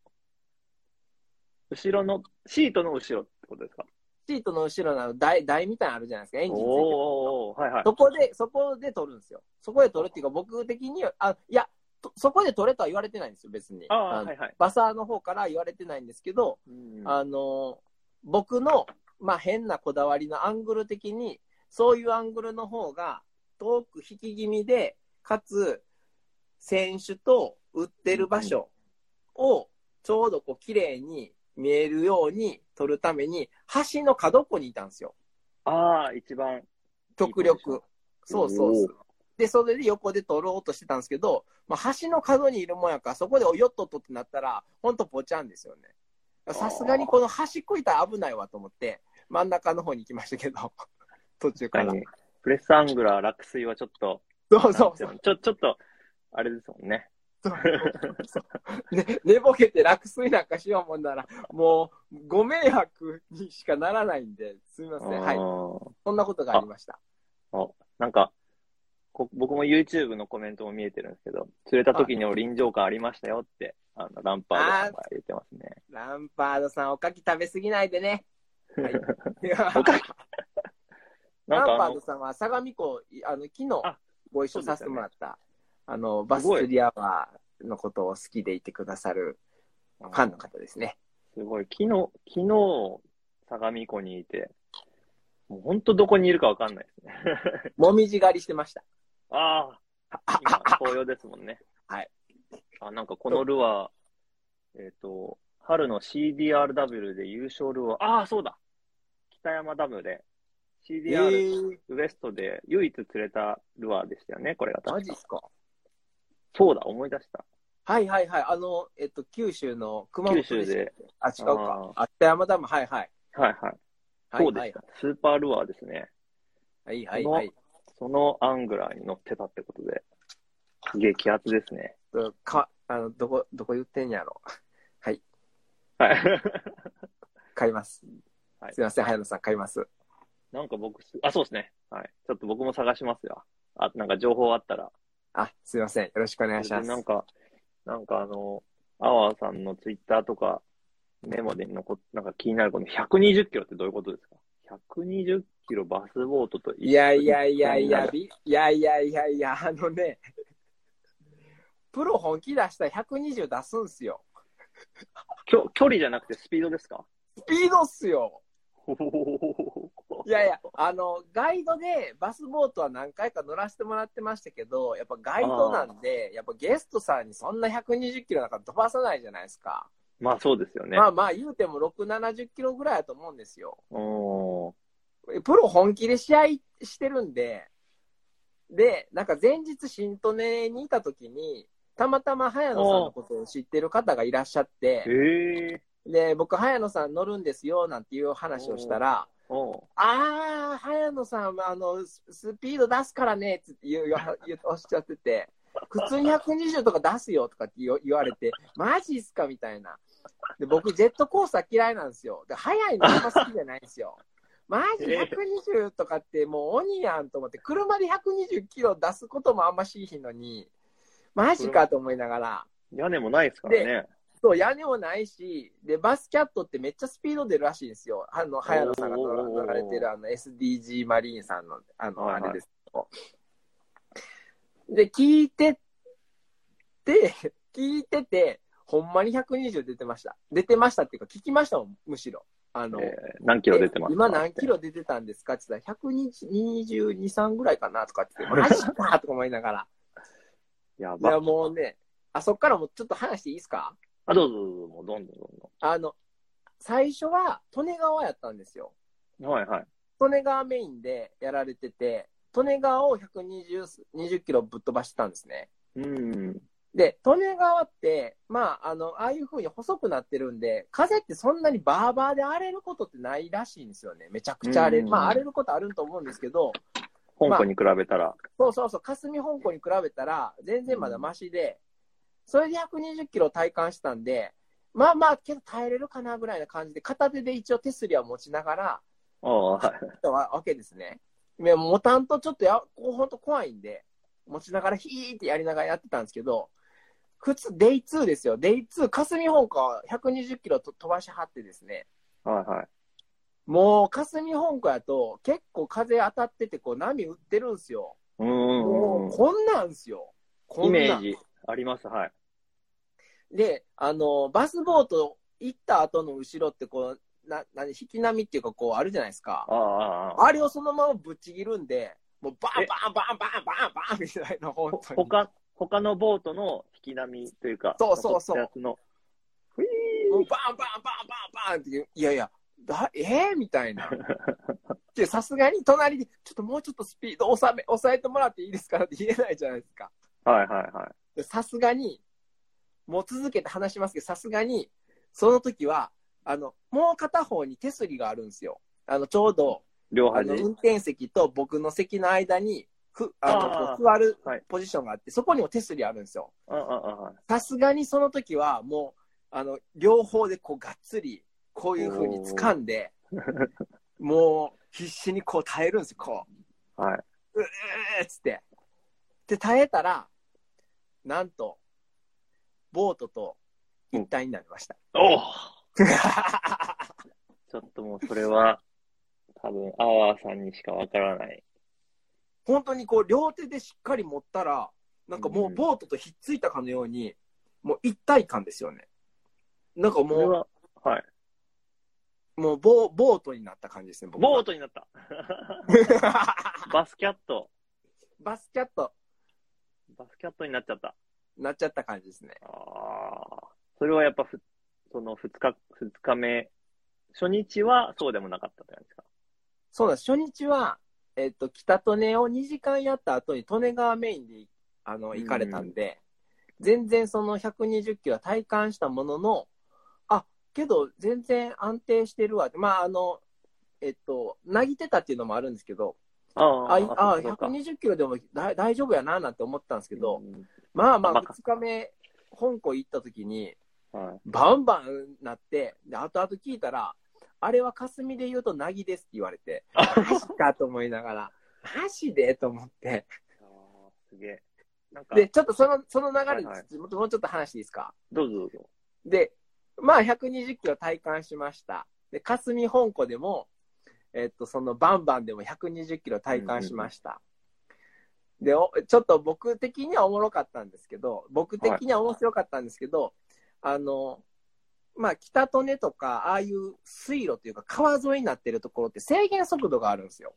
後ろの、シートの後ろってことですか？シートの後ろの台台みたいなのあるじゃないですか、エンジンついてる。おはいはい。そこで、そこで撮るんですよ。そこで撮るっていうか、僕的には、あ、いや、とそこで撮れとは言われてないんですよ、別に。ああ、のはいはい。バサーの方から言われてないんですけど、うんあの、僕の、まあ、変なこだわりのアングル的に、そういうアングルの方が、遠く引き気味で、かつ、選手と打ってる場所を、ちょうどこう、綺麗に見えるように撮るために、橋の角っこにいたんですよ。ああ、一番。極力。そうそうそう。で、それで横で撮ろうとしてたんですけど、まあ、橋の角にいるもんやから、そこでおよっとっとってなったら、ほんとぽちゃんですよね。さすがにこの端っこいたら危ないわと思って、真ん中の方に行きましたけど、途中から。はい。プレスアングラー、落水はちょっと、そうそうそう。ちょ、ちょっと、あれですもんね。ね、寝ぼけて落水なんかしようもんなら、もう、ご迷惑にしかならないんで、すみません。はい。あそんなことがありました。ーなんか、こ僕も YouTube のコメントも見えてるんですけど、釣れた時にも臨場感ありましたよって、あの、ランパードさんが言ってますね。ランパードさん、おかき食べ過ぎないでね。はい。ランパード、さんは相模湖、いあの昨日あご一緒させてもらった、あのバス釣りアワーのことを好きでいてくださるファンの方ですね。すごい。昨日、昨日、相模湖にいて、もう本当どこにいるかわかんないですね。もみじ狩りしてました。ああ、今、紅葉ですもんね。はい。あ、なんかこのルアー、えっ、と、春の CDRW で優勝ルアー、ああ、そうだ北山ダムで、え CDR ー、ウエストで唯一釣れたルアーでしたよね、これが確か。マジっすかそうだ、思い出した。はいはいはい。あの、えっと、九州の熊本九州で。あ、違うか。あ、北山ダム、はいはい。はいはい。はいそうでした。スーパールアーですね。はいはいはい。そのアングラーに乗ってたってことで、激アツですね。か、あの、どこ、どこ言ってんやろ。はい。買います。はいすいません、早野さん買います。なんか僕す、あ、そうですね。はい。ちょっと僕も探しますよ。あ、なんか情報あったら。あ、すいません。よろしくお願いします。なんか、なんかあの、アワーさんのツイッターとか、メモで残っなんか気になるこの120キロってどういうことですか ?120 キロバスボートといやいやいやいや、いやいやいやいや、あのね、プロ本気出したら120出すんすよ。きょ距離じゃなくてスピードですか？スピードっすよ。いやいや、あの、ガイドでバスボートは何回か乗らせてもらってましたけど、やっぱガイドなんで、やっぱゲストさんにそんな120キロなんか飛ばさないじゃないですか。まあそうですよね。まあまあ言うても6、70キロぐらいだと思うんですよ。プロ本気で試合してるんで、で、なんか前日新利根にいた時に、たまたま早野さんのことを知ってる方がいらっしゃって。で、僕早野さん乗るんですよ、なんていう話をしたら、あー、早野さん、あの、ススピード出すからね、って言う言うおっしゃってて、普通に120とか出すよとかって言わ言われて、マジっすかみたいな。で、僕、ジェットコースター嫌いなんですよ。で、速いのあんま好きじゃないんですよ。マジ120とかってもう鬼やんと思って、車で120キロ出すこともあんましいひんのに、マジかと思いながら、屋根もないですからね。そう、屋根もないし、で、バスキャットってめっちゃスピード出るらしいんですよ。あの、早野さんが乗られてるあの SDG マリーンさんの、あの、あれですけど。で、聞いてて、聞いてて、ほんまに120出てました。出てましたっていうか、聞きましたもん、むしろ。あの、えー何キロ出てますか今何キロ出てたんですかって言ったら、122、3ぐらいかなとかって言って、マジかとか思いながら。やいや、ば。もうね、あそっからもうちょっと話していいですか？あ、どうぞどうぞ、もうどんどんどんあの、最初は利根川やったんですよ。はいはい。利根川メインでやられてて、利根川を120 20キロぶっ飛ばしてたんですね。うん。で、利根川って、まあ、あの、ああいう風に細くなってるんで、風ってそんなにバーバーで荒れることってないらしいんですよね。めちゃくちゃ荒れる。うんまあ、荒れることあると思うんですけど、香港に比べたら。そうそうそう、霞香港に比べたら、全然まだマシで、それで120キロ体感したんで、まあまあ、けど耐えれるかなぐらいな感じで、片手で一応手すりは持ちながら、ああ、はい。たわけですね。いや持たんとちょっとや、こうほんと怖いんで、持ちながらヒーってやりながらやってたんですけど、普通、デイ2ですよ。デイ2、霞香港は120キロと飛ばしはってですね、はいはい。もう霞香港やと結構風当たってて、こう波打ってるんですよ。うもう。こんなんすよ。こんなんイメージあります、はい。で、あの、バスボート行った後の後ろってこう、な、なに、引き波っていうかこうあるじゃないですかあ。あ、ああ。あれをそのままぶっちぎるんで、もうバンバンバンバンバンバンみたいな、本ほ当に。他、他のボートの引き波というか、そうそうそうやつの、ふいバンバンバンバンバンっていう、いやいや、だえー、みたいな。で、さすがに隣で、ちょっともうちょっとスピード抑め、抑えてもらっていいですかって言えないじゃないですか。はいはいはい。でさすがに、もう続けて話しますけど、さすがに、その時は、あの、もう片方に手すりがあるんですよ。あの、ちょうど、両端運転席と僕の席の間に、ふ、あの、座るはいポジションがあって、そこにも手すりあるんですよ。さすがにその時は、もう、あの、両方でこう、がっつり、こういう風に掴んで、もう、必死にこう耐えるんですよ、こう。はい。うーっつって。で、耐えたら、なんと、ボートと一体になりました。おお ちょっともうそれは、多分、アワーさんにしかわからない。本当にこう、両手でしっかり持ったら、なんかもううんボートとひっついたかのように、もう一体感ですよね。なんかもそれは、はい。う、もうボボートになった感じですね、ボートになった。バスキャット。バスキャットバスキャットになっちゃった。なっちゃった感じですね。ああ。それはやっぱふ、その二日、二日目、初日はそうでもなかったって感じですかそうなんです。初日は、えっ、と、北利根を2時間やった後に利根川メインで、あの、行かれたんで、全然その120キロは体感したものの、あ、けど全然安定してるわ。まあ、あの、えっと、なぎてたっていうのもあるんですけど、ああ、あそうか120キロでもだ大丈夫やななんて思ったんですけど、うんまあまあ、まあ2日目、香港行った時に、はい。バンバンなって、で、後々聞いたら、あれは霞で言うとなぎですって言われて、マジかと思いながら、マジでと思って。ああ、すげえ。なんか、で、ちょっとその、その流れで、はいはいもうちょっと話していいですか？どうぞどうぞ。で、まあ120キロ体感しました。で、霞本湖でも、えっと、そのバンバンでも120キロ体感しました。でお、ちょっと僕的にはおもろかったんですけど、僕的には面白かったんですけど、あの、まあ、北利根とか、ああいう水路というか川沿いになってるところって制限速度があるんですよ。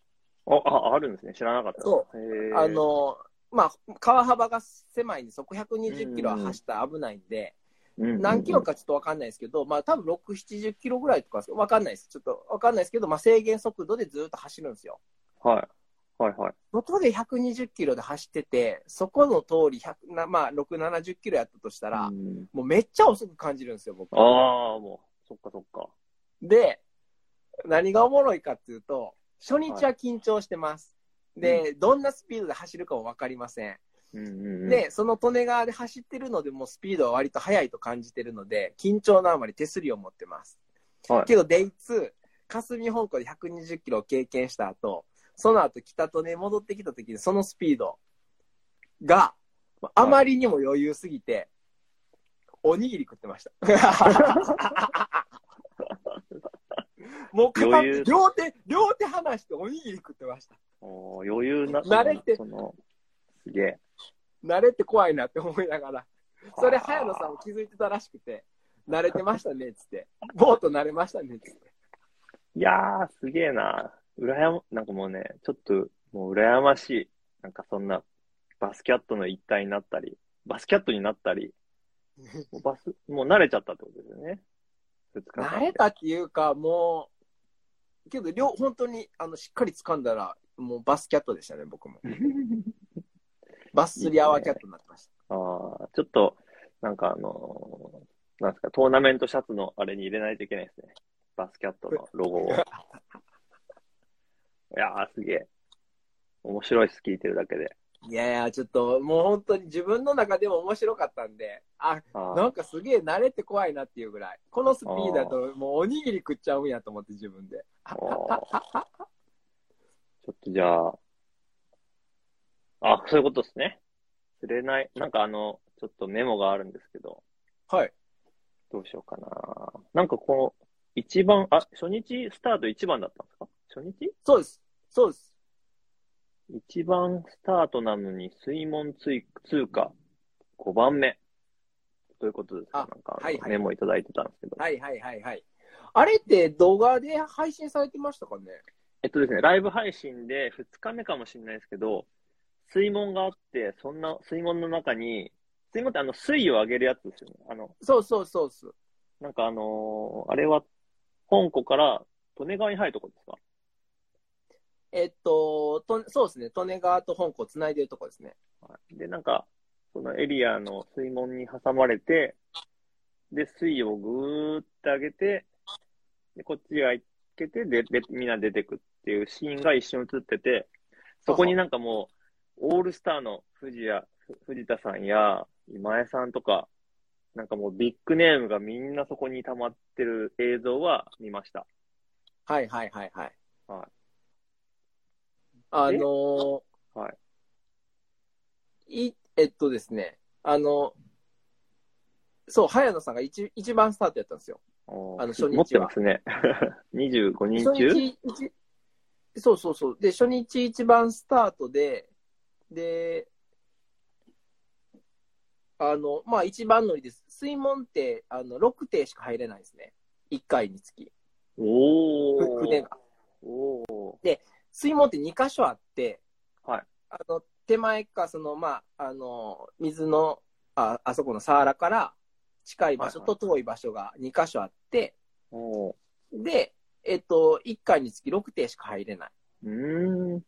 あ、あ、あるんですね。知らなかった。。そう。あ、の、まあ、川幅が狭いんで、そこ120キロは走ったら危ないんで、何キロかちょっとわかんないですけど、まあ多分6、70キロぐらいとかわかんないです。ちょっとわかんないですけど、まあ制限速度でずっと走るんですよ。はい。はいはい。そこで120キロで走ってて、そこの通り100な、まあ6、70キロやったとしたら、うんもうめっちゃ遅く感じるんですよ、僕。ああ、もう、そっかそっか。で、何がおもろいかっていうと、初日は緊張してます。で、どんなスピードで走るかもわかりません。うんうんうん。で、その利根川で走ってるので、もうスピードは割と速いと感じてるので、緊張のあまり手すりを持ってます。はいけど、デイ2、霞本湖で120キロを経験した後、その後北利根戻ってきた時にそのスピードが、あまりにも余裕すぎて、おにぎり食ってました。もう片余裕両手、両手離しておにぎり食ってました。おー余裕な、慣れてその、すげえ。慣れて怖いなって思いながら。それ、早野さんも気づいてたらしくて、慣れてましたね、つって。ボート慣れましたね、つって。いやー、すげえな。うらやま、なんかもうね、ちょっと、もう羨ましい。なんかそんな、バスキャットの一体になったり、バスキャットになったり、もうバス、もう慣れちゃったってことですよね。慣れたっていうか、もう、けど、両、本当に、あの、しっかり掴んだら、もうバスキャットでしたね、僕も。バス釣りアワーキャットになってました。ああ、ちょっと、なんかあのーなんですか、トーナメントシャツのあれに入れないといけないですね。バスキャットのロゴを。いやー、すげえ。面白いです、聞いてるだけで。いやいや、ちょっと、もう本当に自分の中でも面白かったんで、あ、なんかすげえ慣れて怖いなっていうぐらい。このスピードだと、もうおにぎり食っちゃうんやと思って自分で。ちょっとじゃあ、あ、そういうことですね。釣れない。なんかあの、ちょっとメモがあるんですけど、はい。どうしようかな。なんかこの、一番、あ、初日スタート一番だったんですか？初日？そうです。そうです。一番スタートなのに、水門追通過5番目。ということですか？あなんかはいはいメモいただいてたんですけど。はいはいはいはい。あれって動画で配信されてましたかね？えっとですね、ライブ配信で2日目かもしれないですけど、水門があって、そんな水門の中に、水門ってあの水位を上げるやつですよね。あの、そうそうそうっす。なんかあのーあれは、本湖から利根川に入るとこですか？えっと、とそうですね。利根川と本湖つないでるとこですね。はいで、なんか、そのエリアの水門に挟まれて、で、水位をぐーって上げて、で、こっちが行けて、で、で、みんな出てくっていうシーンが一瞬映ってて、そこになんかもう、オールスターの藤谷、ふ藤田さんや今江さんとか、なんかもうビッグネームがみんなそこに溜まってる映像は見ました。はいはいはいはい。はい。あのーはい。い、えっとですね、あの、そう、早野さんが一一番スタートやったんですよ。あの初日は持ってますね。25人初中日一そうそうそう。で、初日一番スタートで、で、あの、まあ一番乗りです。水門って、あの、6艇しか入れないですね。1回につき。おー。ふ船が。おー。水門って2箇所あって、はい。あの、手前か、その、まあ、あの、水の、あ、あそこのサーラから近い場所と遠い場所が2箇所あって、おー。で、えっと、1回につき6艇しか入れない。うーん。っ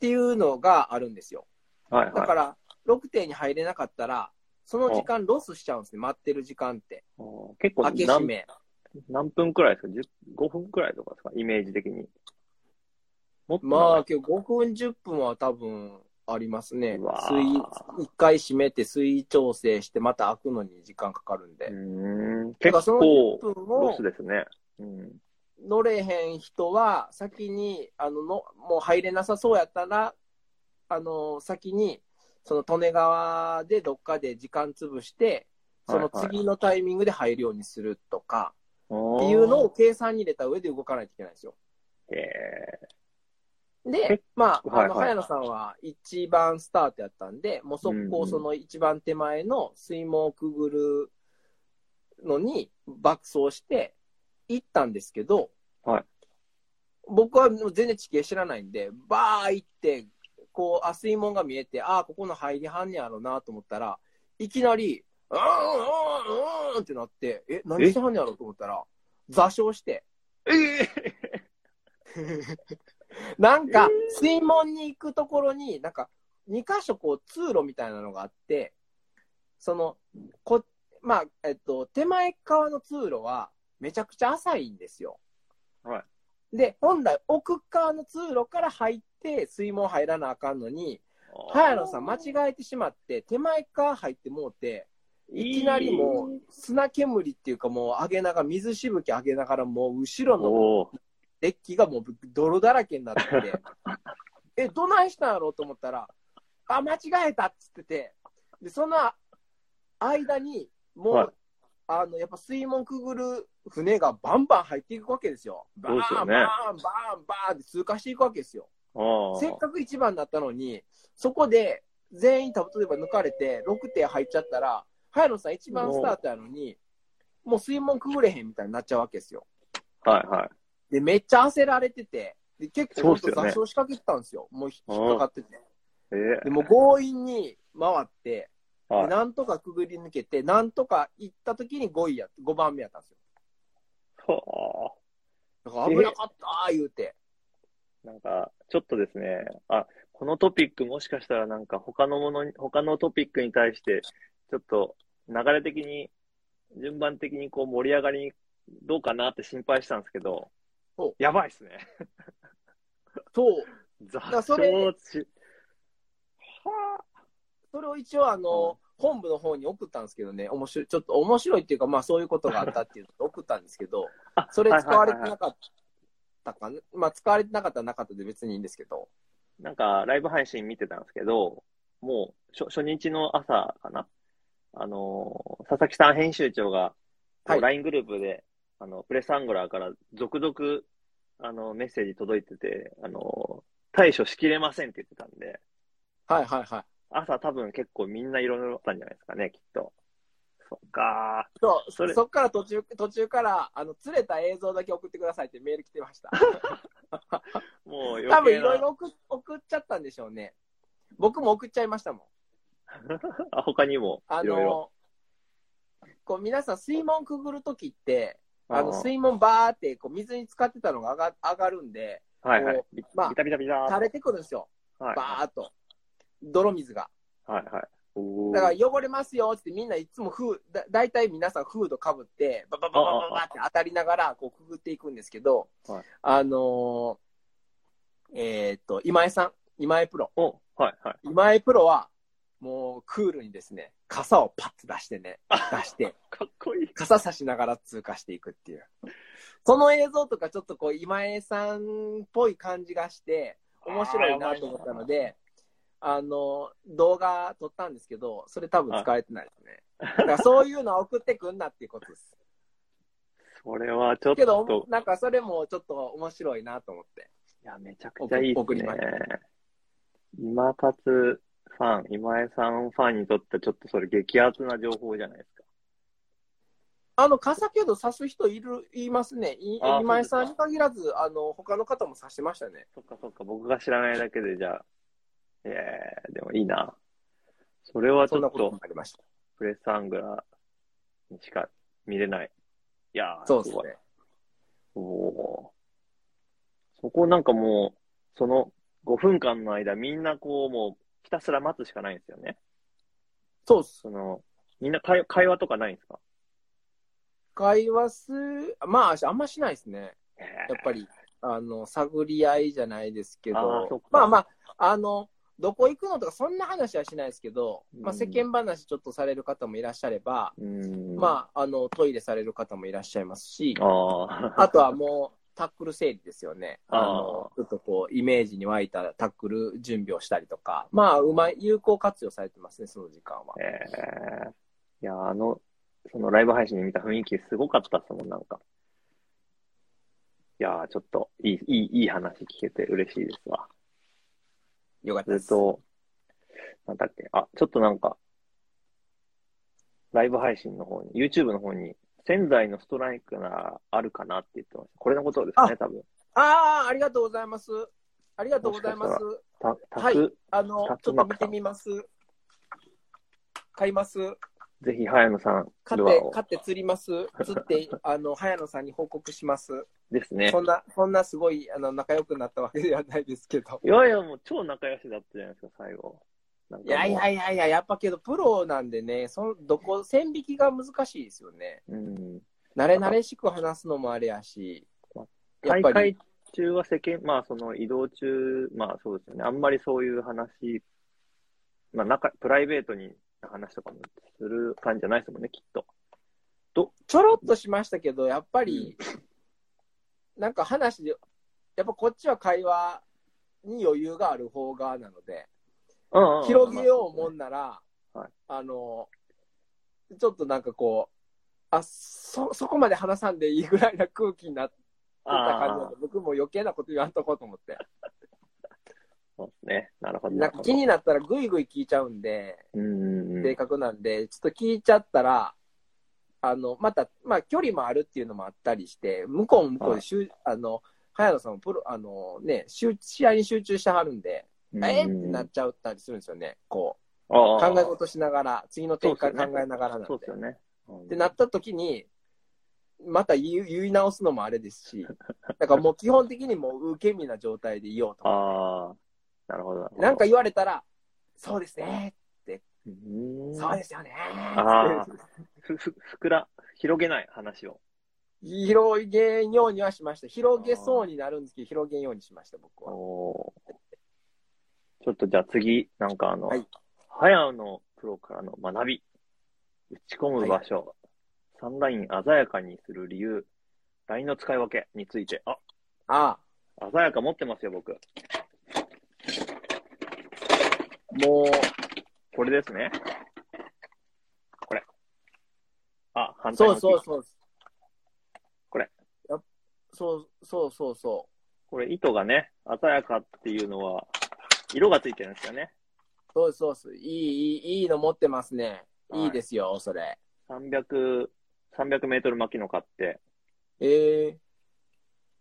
ていうのがあるんですよ。はいはい。だから、6艇に入れなかったら、その時間ロスしちゃうんですね、待ってる時間って。結構何め。何分くらいですか ?10 5分くらいとかですか？イメージ的に。もっとまあ、今日5分、10分は多分ありますねうわ。水、一回閉めて水調整してまた開くのに時間かかるんで。うーん。だから結その構10分ロをスですね。うん。乗れへん人は先に、あの、のもう入れなさそうやったら、あの、先に、その利根川でどっかで時間潰して、その次のタイミングで入るようにするとか、っっていうのを計算に入れた上で動かないといけないんですよ。えでえ、まあ、あの、早野さんは一番スタートやったんで、もう速攻その一番手前の水門をくぐるのに爆走して行ったんですけど、はい。僕はもう全然地形知らないんで、バー行って、こう、あ、水門が見えて、あ、ここの入りはんねやろうなと思ったら、いきなり、うーん、うーん、うーんってなって、え、何してはんねやろうと思ったら、座礁して、ー、え なんか、水門に行くところに、なんか、2箇所こう通路みたいなのがあって、その、こ、まあ、えっと、手前側の通路はめちゃくちゃ浅いんですよ。はで、本来奥側の通路から入って水門入らなあかんのに、ー早野さん間違えてしまって、手前側入ってもうて、いきなりもう砂煙っていうかもう上げながら、水しぶき上げながらもう後ろのデッキがもう泥だらけになってて、え、どないしたんやろうと思ったら、あ、間違えたっつってて、で、その間に、もう、はいあの、やっぱ水門くぐる船がバンバン入っていくわけですよ。バーン、バーン、バーン、バーンって通過していくわけですよ。せっかく一番だったのに、そこで全員、例えば抜かれて6点入っちゃったら、早野さん一番スタートやのに、もう水門くぐれへんみたいになっちゃうわけですよ。はいはい。で、めっちゃ焦られてて、で結構本当座礁しかけてたんですよ。もう引っかかってて。えーでもう強引に回って、ではいなんとかくぐり抜けて、なんとか行った時に5位や、5番目やったんですよ。はだから危なかったー言うて。あなんか、ちょっとですね、あ、このトピックもしかしたらなんか他のものに、他のトピックに対して、ちょっと流れ的に、順番的にこう盛り上がりどうかなって心配したんですけどお、やばいっすね。そう。雑らそれ。はそれを一応あの、本部の方に送ったんですけどね、面白い、ちょっと面白いっていうか、まあそういうことがあったっていうのを 送ったんですけど、あ。それ使われてなかったかな、まあ使われてなかったらなかったで別にいいんですけど、いなんか、ライブ配信見てたんですけど、もう、初初日の朝かなあのー佐々木さん編集長が、LINE グループで、あの、プレスアングラーから続々、あの、メッセージ届いてて、あのー対処しきれませんって言ってたんで、はいはいはい。朝多分結構みんないろいろあったんじゃないですかね、きっと。そっかそう、それそっから途中、途中から、あの、釣れた映像だけ送ってくださいってメール来てました。ー。もう。多分いろいろ送送っちゃったんでしょうね。僕も送っちゃいましたもん。あ他にも、あいろいろ。の、こう皆さん水門くぐるときって、あの水門バーってこう水に浸かってたのが上が上がるんで、はいはいまあビタビタビタ垂れてくるんですよ。はいバーっと。泥水が。はいはい。だから汚れますよってみんないつもフーだ大体皆さんフードかぶって、ババババババって当たりながらこうくぐっていくんですけど、はいあのーえーっと、今江さん、今江プロ。お、はいはい。今江プロは、もうクールにですね、傘をパッと出してね、出して、かっこいい。傘差しながら通過していくっていう。その映像とかちょっとこう今江さんっぽい感じがして、面白いなと思ったので、あの、動画撮ったんですけど、それ多分使われてないですね。だからそういうのは送ってくんなっていうことです。それはちょっけどと、、なんかそれもちょっと面白いなと思って。いや、めちゃくちゃいいですね。今勝ファン、今江さんファンにとってちょっとそれ激アツな情報じゃないですか。あの、傘けど刺す人いる、いますね。いあ今井さんに限らず、あの、他の方も刺してましたね。そっかそっか、僕が知らないだけでじゃあ、ええでもいいな。それはちょっそんなことともありました。プレスアングラーにしか見れない。いやー、そうですね。おおーそこなんかもう、その5分間の間、みんなこう、もう、ひたすら待つしかないんですよね。そうっす。その、みんな会会話とかないんですか？会話す、まあ、あんましないですね。ややっぱ。り、あの、探り合いじゃないですけどそっか、まあまあ、あの、どこ行くのとか、そんな話はしないですけど、まあ、うん世間話ちょっとされる方もいらっしゃれば、うん。まあ、あの、トイレされる方もいらっしゃいますし、ああ。あとはもう、タックル整理ですよね。ああの、ちょっとこう、イメージに湧いたタックル準備をしたりとか、まあ、うまい、有効活用されてますね、その時間は。ええいや、あの、そのライブ配信で見た雰囲気すごかったっすもん、なんか。いやー、ちょっと、いい、いい、いい話聞けて嬉しいですわ。よかったです。それと、なんだっけ、あ、ちょっとなんか、ライブ配信の方に、YouTube の方に、潜在のストライクならあるかなって言ってました。これのことですね、多分。ああ、ありがとうございます。ありがとうございます。た、たはいく、あの、たちょっと見てみます。買います。ぜひ、早野さん、買って、買って釣ります。釣って、あの、早野さんに報告します。ですねそ。んな、そんなすごい、あの、仲良くなったわけではないですけど。いやいや、もう超仲良しだったじゃないですか、最後。いやいやいやいや、やっぱけど、プロなんでね、その、どこ、線引きが難しいですよね。うん。慣れ慣れしく話すのもあれやし、やっ大ぱり会、中は世間、まあその移動中、まあそうですよね。あんまりそういう話、まあ中、プライベートに話とかもする感じじゃないですもんね、きっと。ちょろっとしましたけど、やっぱり、なんか話で、やっぱこっちは会話に余裕がある方側なので、うんうん広げようもんなら、はいあの、ちょっとなんかこう、あ、そ、そこまで話さんでいいぐらいな空気になってた感じなので、僕も余計なこと言わんとこうと思って。そうですね。なるほど。なんか気になったらぐいぐい聞いちゃうんで、うんうんうん。正確なんで、ちょっと聞いちゃったら、あの、また、まあ、距離もあるっていうのもあったりして、向こうも向こうはいでしゅ、あの、早野さんもプロ、あのね、集試合に集中してはるんで、うんえ？ーってなっちゃったりするんですよね。こう、ああ考え事しながら、次の展開考えながらなんで。そうですよね。うんってなった時に、また言い言い直すのもあれですし、だからもう基本的にもう受け身な状態でいようと。ああ、なるほど。なんか言われたら、そうですね、うんそうですよね。あふ、ふ、ふくら、広げない話を。広げんようにはしました。広げそうになるんですけど、広げんようにしました、僕は。おーちょっとじゃあ次、なんかあの、はい早野プロからの学び、打ち込む場所、サンライン鮮やかにする理由、ラインの使い分けについて、あ、あ鮮やか持ってますよ、僕。あ、もう、これですね。これ。あ、反対そうそうそう。これ。そうそうそうそこれ、糸がね、鮮やかっていうのは、色がついてるんですよね。う。そうそうです。いい、いい、いいの持ってますね。はいいいですよ、それ。300、300メートル巻きの買って、ええ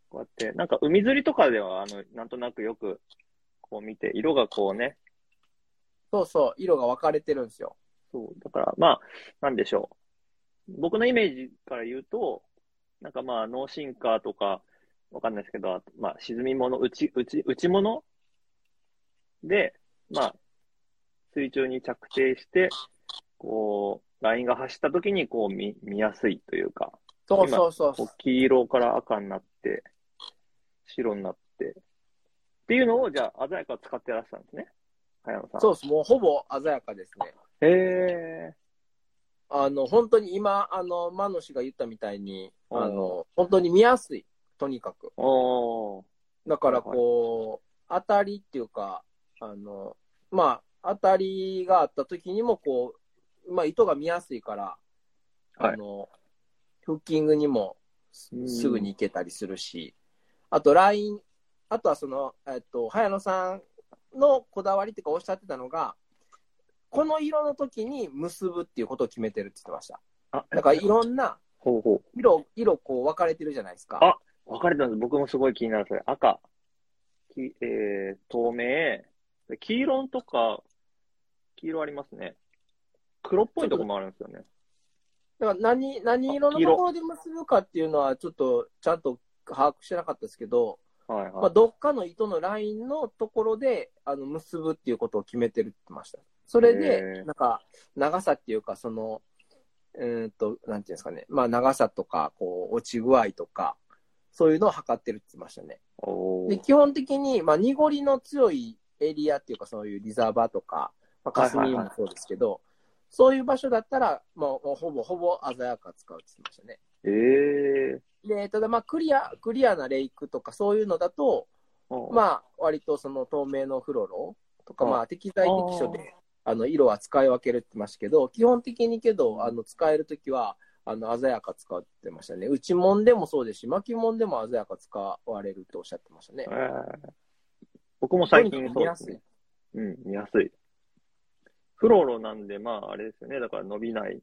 こうやって、なんか海釣りとかでは、あの、なんとなくよく、こう見て、色がこうね、そうそう、色が分かれてるんですよ。そう、だから、まあ、なんでしょう。僕のイメージから言うと、なんかまあ、ノーシンカーとか、わかんないですけど、あとまあ、沈み物、内、内、内物で、まあ、水中に着底して、こう、ラインが走った時に、こう見、見やすいというか、そうそうそう黄色から赤になって、白になって、っていうのを、じゃあ、鮮やか使ってらっしゃるんですね。早野さん。そうです。もうほぼ鮮やかですね。へえ。あの、本当に今、あの、マノ氏が言ったみたいに、うんあの、本当に見やすい。とにかく。だからこう、当たりっていうか、あの、まあ、当たりがあった時にもこう、まあ、糸が見やすいから、はいあの、フッキングにもすぐに行けたりするし、あとライン、あとはその、えっと、早野さんのこだわりっていうかおっしゃってたのが、この色の時に結ぶっていうことを決めてるって言ってました。あ、だからいろんなほうほ色、色こう分かれてるじゃないですか。あう。分かれたんです。僕もすごい気になる。それ。赤、きえー、透明、で黄色とか、黄色ありますね。黒っぽいとこもあるんですよね。だから何、何色のところで結ぶかっていうのは、ちょっとちゃんと把握してなかったですけど、はいはい。まあ、どっかの糸のラインのところであの結ぶっていうことを決めてるって言ってました。それへで、ーなんか、長さっていうか、その、うーんと、なんていうんですかね、まあ、長さとか、こう、落ち具合とか、そういうのを測ってるって言ってましたね。で、基本的に、まあ、濁りの強いエリアっていうか、そういうリザーバーとか、まあ、霞もそうですけど、そういう場所だったら、もうほぼほぼ鮮やか使うって言ってましたね。ええで、ただまあクリア、クリアなレイクとかそういうのだと、ー。まあ割とその透明のフロロとか、うんまあ適材適所で、あの色は使い分けるって言ってましたけど、基本的にけど、あの使えるときは、あの鮮やか使ってましたね。内門でもそうですし、巻物でも鮮やか使われるとおっしゃってましたねえ。ー僕も最近そうですね。うん、見やすい。フロロなんで、まあ、あれですよね。だから伸びない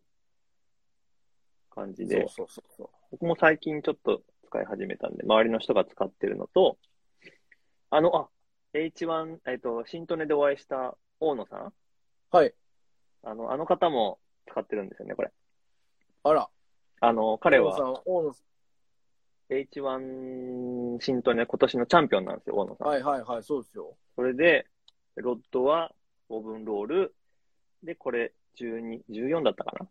感じで。そうそうそうそう。僕も最近ちょっと使い始めたんで、周りの人が使ってるのと、あの、あ、H1、えっと、新トネでお会いした大野さん？はい。あの、あの方も使ってるんですよね、これ。あら、あの、彼大野さはん、大野さ H1 新トネ今年のチャンピオンなんですよ、大野さん。ん。はいはいはい、そうですよ。それで、ロッドはオーブンロール、で、これ12、14だったかな？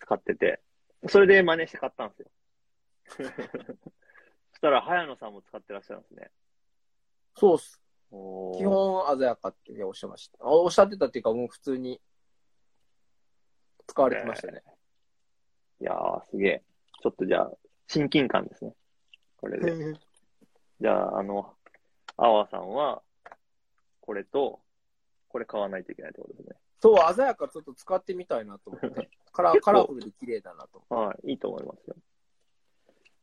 使ってて、それで真似して買ったんですよ。そしたら、早野さんも使ってらっしゃるんですね。そうっす。基本鮮やかっておっしゃいました。あおっしゃってたっていうか、もう普通に使われてましたね。いやー、すげえ。ちょっとじゃあ、親近感ですね。これで。じゃあ、あの、アワさんは、これと、これ買わないといけないってことですね。そう、鮮やかちょっと使ってみたいなと思って。カラカラフルで綺麗だなと思 はい、いいと思いますよ。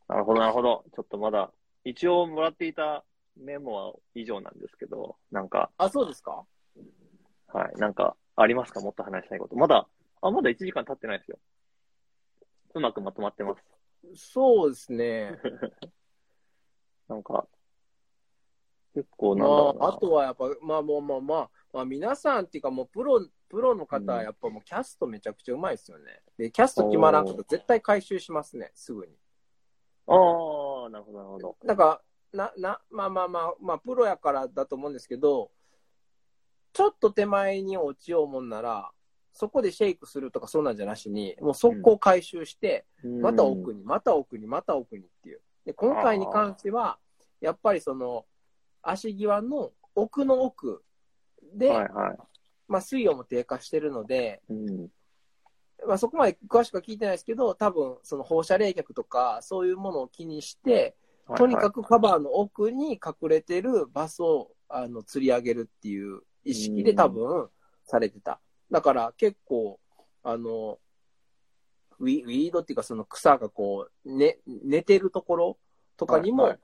なるほど、なるほど。ちょっとまだ、一応もらっていたメモは以上なんですけど、なんか、う。あ、そうですか？はい、なんか、ありますか？もっと話したいこと。まだ、あ、まだ1時間経ってないですよ。うまくまとまってます。そうですね。なんか、結構なんだろうな。まあ、あとはやっぱ、まあもうまあまあ、まあ皆さんっていうかもうプロ、プロの方はやっぱもうキャストめちゃくちゃうまいですよね。で、キャスト決まらんこと絶対回収しますね、すぐに。ああ、なるほど、なるほど。なんか、な、な、まあまあまあ、まあプロやからだと思うんですけど、ちょっと手前に落ちようもんなら、そこでシェイクするとかそうなんじゃなしに、もう速攻回収して、また奥に、また奥に、また奥にっていう。で、今回に関しては、やっぱりその、足際の奥の奥で、はいはい。まあ水温も低下してるので、うん。まあそこまで詳しくは聞いてないですけど、多分その放射冷却とかそういうものを気にして、とにかく、くカバーの奥に隠れてるバスをあの釣り上げるっていう意識で多分されてた。だから結構、あの、ウィウィードっていうかその草がこう、ね、寝てるところとかにも、はいはい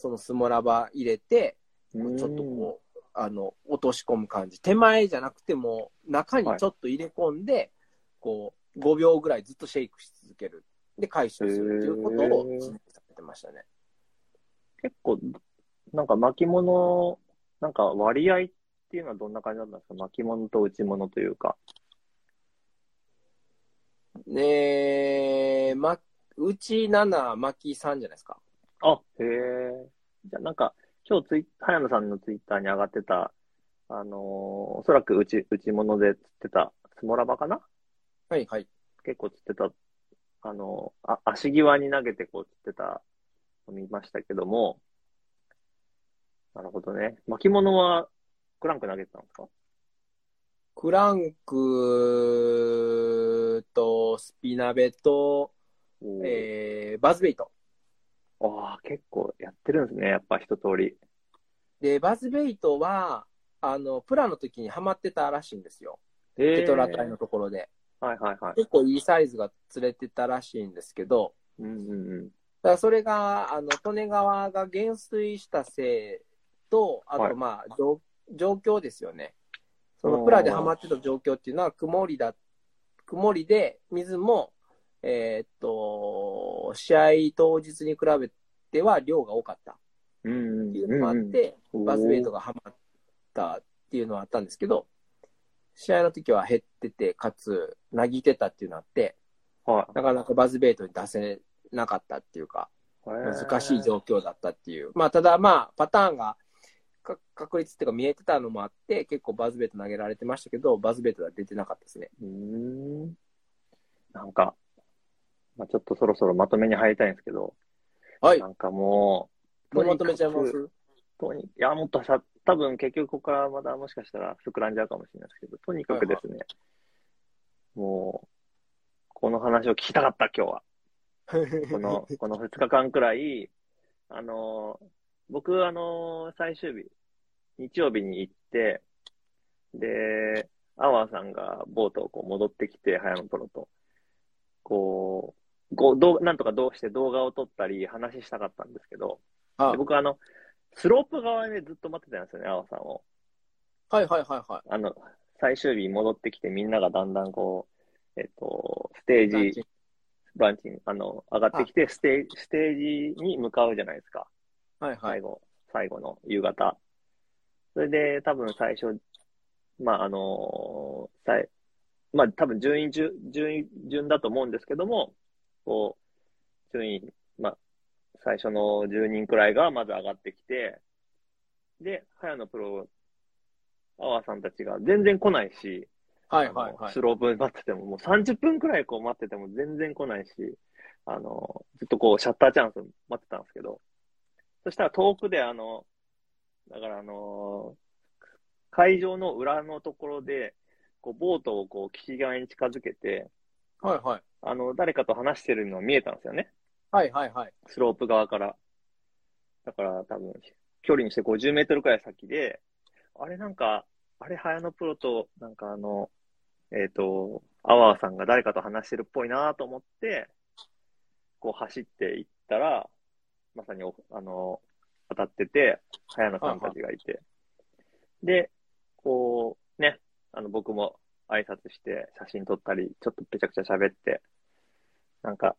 そのスモラバ入れて、ちょっとこう、あの、落とし込む感じ。手前じゃなくても、中にちょっと入れ込んで、こう、5秒ぐらいずっとシェイクし続ける。で、回収するっていうことをされてましたね。結構、なんか巻物、なんか割合っていうのはどんな感じだったんですか？巻物と内物というか。ねえ、ま、うち7、巻き3じゃないですか。あ、へえ。じゃあなんか、今日ツイ早野さんのツイッターに上がってた、あのーおそらく内、内物で釣ってた、スモラバかな？はいはい。結構釣ってた、あのーあ、足際に投げてこう釣ってたの見ましたけども、なるほどね。巻物は、クランク投げてたんですか？クランクとスピナベと、えー、バズベイト。ああ、結構やってるんですね、やっぱ一通り。で、バズベイトは、あの、プラの時にハマってたらしいんですよ。えテトラ隊のところで。はいはいはい。結構いいサイズが釣れてたらしいんですけど、うんうんうん。だからそれが、あの、利根川が減水したせいと、あはいとまあ、状状況ですよね。そのプラでハマってた状況っていうのは、曇りだ、曇りで、水も、えーっと、試合当日に比べては量が多かったっていうのもあって、うんうんバズベイトがハマったっていうのはあったんですけど、試合の時は減ってて、かつ、なぎてたっていうのがあって、はなかなかバズベイトに出せなかったっていうか、い。難しい状況だったっていう。まあ、ただまあ、パターンがか確率っていうか見えてたのもあって、結構バズベイト投げられてましたけど、バズベイトは出てなかったですね。うーん。なんか、まあ、ちょっとそろそろまとめに入りたいんですけど、はいな。んかもう、もうまとめちゃいます？とに、いや、もっとさ、多分結局ここからまたもしかしたら膨らんじゃうかもしれないですけど、とにかくですね、もう、この話を聞きたかった、今日は。この、この2日間くらい、あの、僕、あの、最終日、日曜日に行って、で、アワーさんがボートをこう戻ってきて、早野プロと、こう、こうどうなんとかどうして動画を撮ったり話したかったんですけど、あで僕あの、スロープ側でずっと待ってたんですよね、アワーさんを。はいはいはいはい。あの、最終日戻ってきてみんながだんだんこう、えっと、ステージ、ブランチに、あの、上がってきて、ステージ、ステージに向かうじゃないですか。はいはい最。後、最後の夕方。それで、多分最初、まあ、あのーさいまあ、多分順位順、順位順だと思うんですけども、こう、順位、まあ、最初の10人くらいがまず上がってきて、で、早野プロ、アワーさんたちが全然来ないし、はいはいはいス。ロープ待ってても、もう30分くらいこう待ってても全然来ないし、あの、ずっとこうシャッターチャンス待ってたんですけど、そしたら遠くであの、だからあの、会場の裏のところで、こうボートをこう岸側に近づけて、はいはい。あの、誰かと話してるのが見えたんですよね。はいはいはい。スロープ側から。だから多分、距離にして50メートルくらい先で、あれなんか、あれ、早野プロと、なんかあの、えっ、と、アワーさんが誰かと話してるっぽいなと思って、こう走っていったら、まさにお、あの、当たってて、早野さんたちがいて。で、こう、ね、あの、僕も挨拶して、写真撮ったり、ちょっとぺちゃくちゃ喋って、なんか、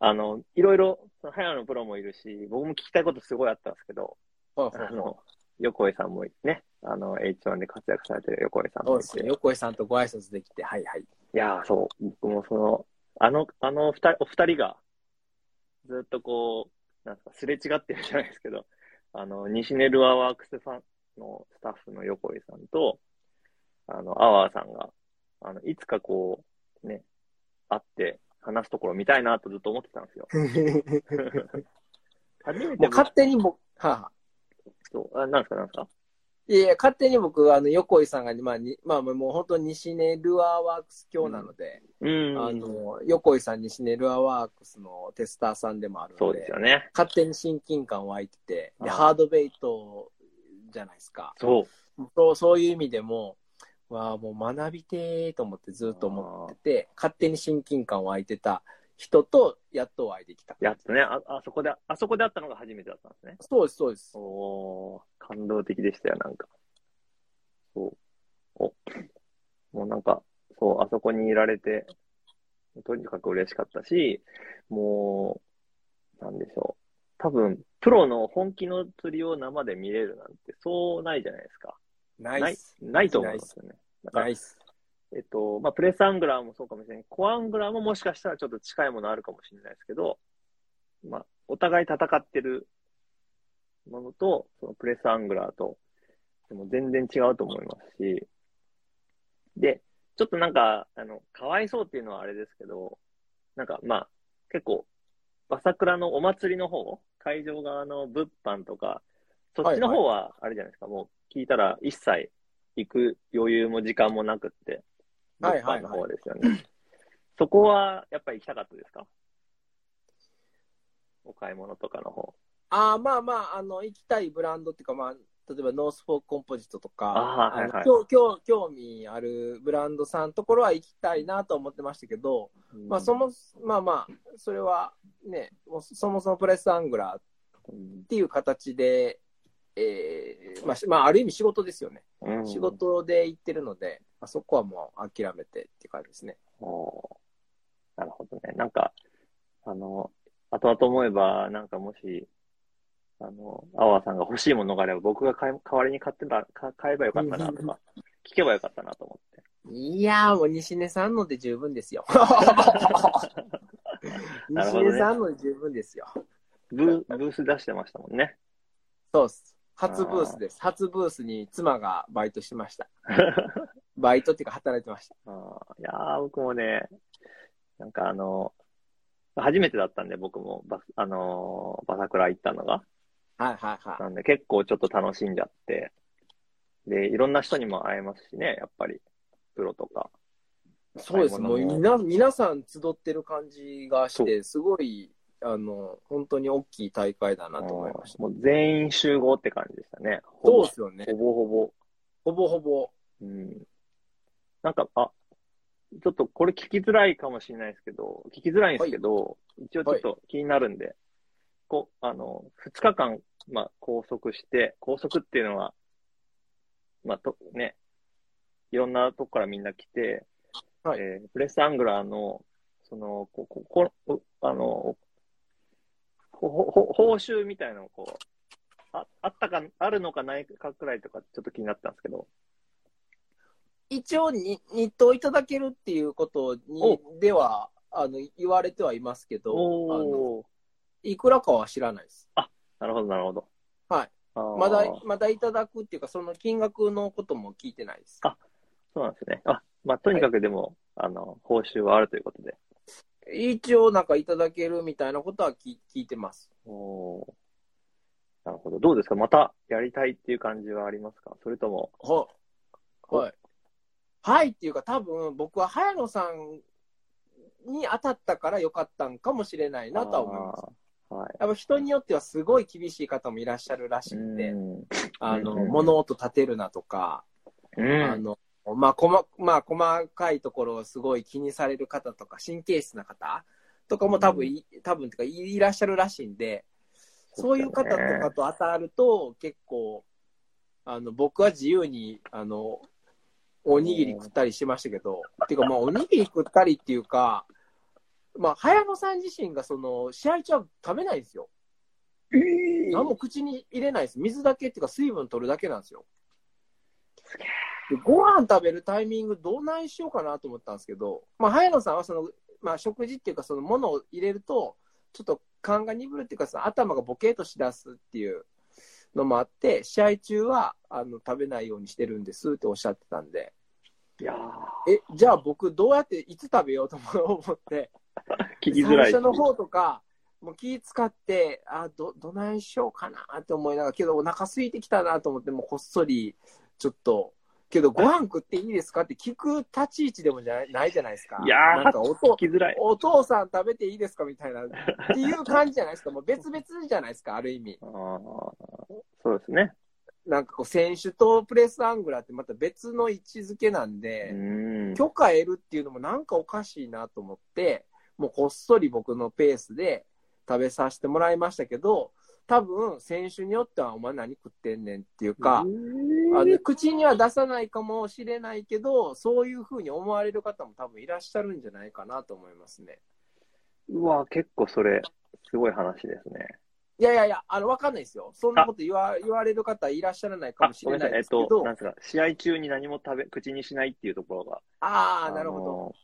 あの、いろいろ、早野プロもいるし、僕も聞きたいことすごいあったんですけど。あの、横井さんもね、あの、H1 で活躍されてる横井さんもいて。そうですね。横井さんとご挨拶できて、はいはい。いやー、そう、僕もその、あの、あの二人、お二人が、ずっとこう、なんですか、すれ違ってるじゃないですけど、あの、西ネルアワークスファンのスタッフの横井さんと、あの、アワーさんが、あの、いつかこう、ね、会って話すところ見たいなとずっと思ってたんですよ。初めてもう勝手に僕、はあ、そう、あ、なんですか、なんですか？いや勝手に僕、あの、横井さんが、まあ、にまあ、もう本当西根ルアーワークス教なので、うん。あの、横井さん西根ルアーワークスのテスターさんでもあるので、そうですよね。勝手に親近感湧いてて、で、ハードベイトじゃないですか。そう。そうそういう意味でも、わあ、もう学びてーと思ってずっと思ってて、勝手に親近感湧いてた人と、やっとお会いできた。やっとね、あ、あそこで、あそこで会ったのが初めてだったんですね。そうです、そうです。おー、感動的でしたよ、なんか。そう。お、もうなんか、そう、あそこにいられて、とにかく嬉しかったし、もう、なんでしょう。多分、プロの本気の釣りを生で見れるなんて、そうないじゃないですか。ないナイス。、ないと思うんですよね。だからナイス。えっと、まあ、プレスアングラーもそうかもしれない。コアングラーももしかしたらちょっと近いものあるかもしれないですけど、まあ、お互い戦ってるものと、そのプレスアングラーと、でも全然違うと思いますし、で、ちょっとなんか、あの、かわいそうっていうのはあれですけど、なんかまあ、結構、バサクラのお祭りの方、会場側の物販とか、そっちの方は、あれじゃないですか、もう聞いたら一切行く余裕も時間もなくって、物はいはいはい販の方ですよね。そこは、やっぱり行きたかったですか？お買い物とかの方。ああ、まあまあ、あの、行きたいブランドっていうか、まあ、例えばノースフォークコンポジットとか、はいはい興興興味あるブランドさんのところは行きたいなと思ってましたけど、まあ、そも、まあまあ、それはね、そもそもプレスアングラーっうん、ていう形で、えーまあ、しまあ、ある意味仕事ですよね。うん仕事で行ってるので、まあ、そこはもう諦めてっていう感じですね。おーなるほどね。なんか、あの、後々思えば、なんかもし、あの、アワーさんが欲しいものがあれば、僕が買い代わりに買ってた、か買えばよかったなとか、聞けばよかったなと思って。いやー、もう西根さんので十分ですよ。西根さんので十分ですよ。ブー、ブース出してましたもんね。そうっす。初ブースです。初ブースに妻がバイトしてました。バイトっていうか働いてました。いやー、僕もね、なんかあの、初めてだったんで、僕もバス、あのーバサクラ行ったのが。はいはいはなんで結構ちょっと楽しんじゃって、で、いろんな人にも会えますしね、やっぱり、プロとか。い。そうです。もう買い物みな皆さん集ってる感じがして、すごい、あの、本当に大きい大会だなと思いました。もう全員集合って感じでしたね。そうですよね。ほぼほぼ。ほぼほぼ。うん。なんか、あ、ちょっとこれ聞きづらいかもしれないですけど、聞きづらいんですけど、一応ちょっと気になるんで、こう、あの、2日間、まあ、拘束して、拘束っていうのは、まあ、と、ね、いろんなとこからみんな来て、はいえープレスアングラーの、その、こ、こ、ここあの、ほ、ほ、報酬みたいなのをこう、あ、あったか、あるのかないかくらいとか、ちょっと気になったんですけど、一応に、日当いただけるっていうことに、では、あの、言われてはいますけど、あの。いくらかは知らないです。なるほど、なるほど。はい。まだ、まだいただくっていうか、その金額のことも聞いてないです。あそうなんですね。あ、まあ、とにかくでも、あの、報酬はあるということで。一応なんかいただけるみたいなことは聞聞いてます。おーなるほど。どうですか？またやりたいっていう感じはありますか？それとも、は、はい。はいっていうか多分僕は早野さんに当たったからよかったんかもしれないなとは思います。す。はい。やっぱ人によってはすごい厳しい方もいらっしゃるらしいんで、うんあの、うん物音立てるなとか、うんあの、まあ、細、まあ、細かいところをすごい気にされる方とか、神経質な方とかも多分い、多分てかいいらっしゃるらしいんで、そういう方とかと当たると、結構、あの、僕は自由に、あの、おにぎり食ったりしましたけど、ていうかまあ、おにぎり食ったりっていうか、まあ、早野さん自身がその、試合中は食べないんですよ。何も口に入れないです。水だけっていうか水分取るだけなんですよ。でご飯食べるタイミングどうないしようかなと思ったんですけど、まあ、早野さんはその、まあ、食事っていうかそのものを入れると、ちょっと勘が鈍るっていうかその頭がボケーとしだすっていうのもあって、試合中はあの食べないようにしてるんですっておっしゃってたんで、いやえ、じゃあ僕どうやっていつ食べようと思って、ー 聞きづらいし。最初の方とか、もう気使って、あ、ど、どないしようかなって思いながら、けどお腹空いてきたなと思って、もうこっそり、ちょっっと、けどご飯食っていいですかって聞く立ち位置でもじゃないないじゃないですか。いやーなんかおきづらい。お父さん食べていいですかみたいな、っていう感じじゃないですか。もう別々じゃないですか、ある意味。あーそうですね。なんかこう、選手とプレスアングラーってまた別の位置づけなんうで、ん。許可得るっていうのもなんかおかしいなと思って、もうこっそり僕のペースで食べさせてもらいましたけど、多分選手によってはお前何食ってんねんっていうか、あの口には出さないかもしれないけど、そういうふうに思われる方も多分いらっしゃるんじゃないかなと思いますね。うわ、結構それ、すごい話ですね。いやいやいや、あの、わかんないですよ。そんなこと言わ言われる方いらっしゃらないかあも、しれないですけど、と、なんですか、試合中に何も食べ、口にしないっていうところが。ああ、なるほど。ど。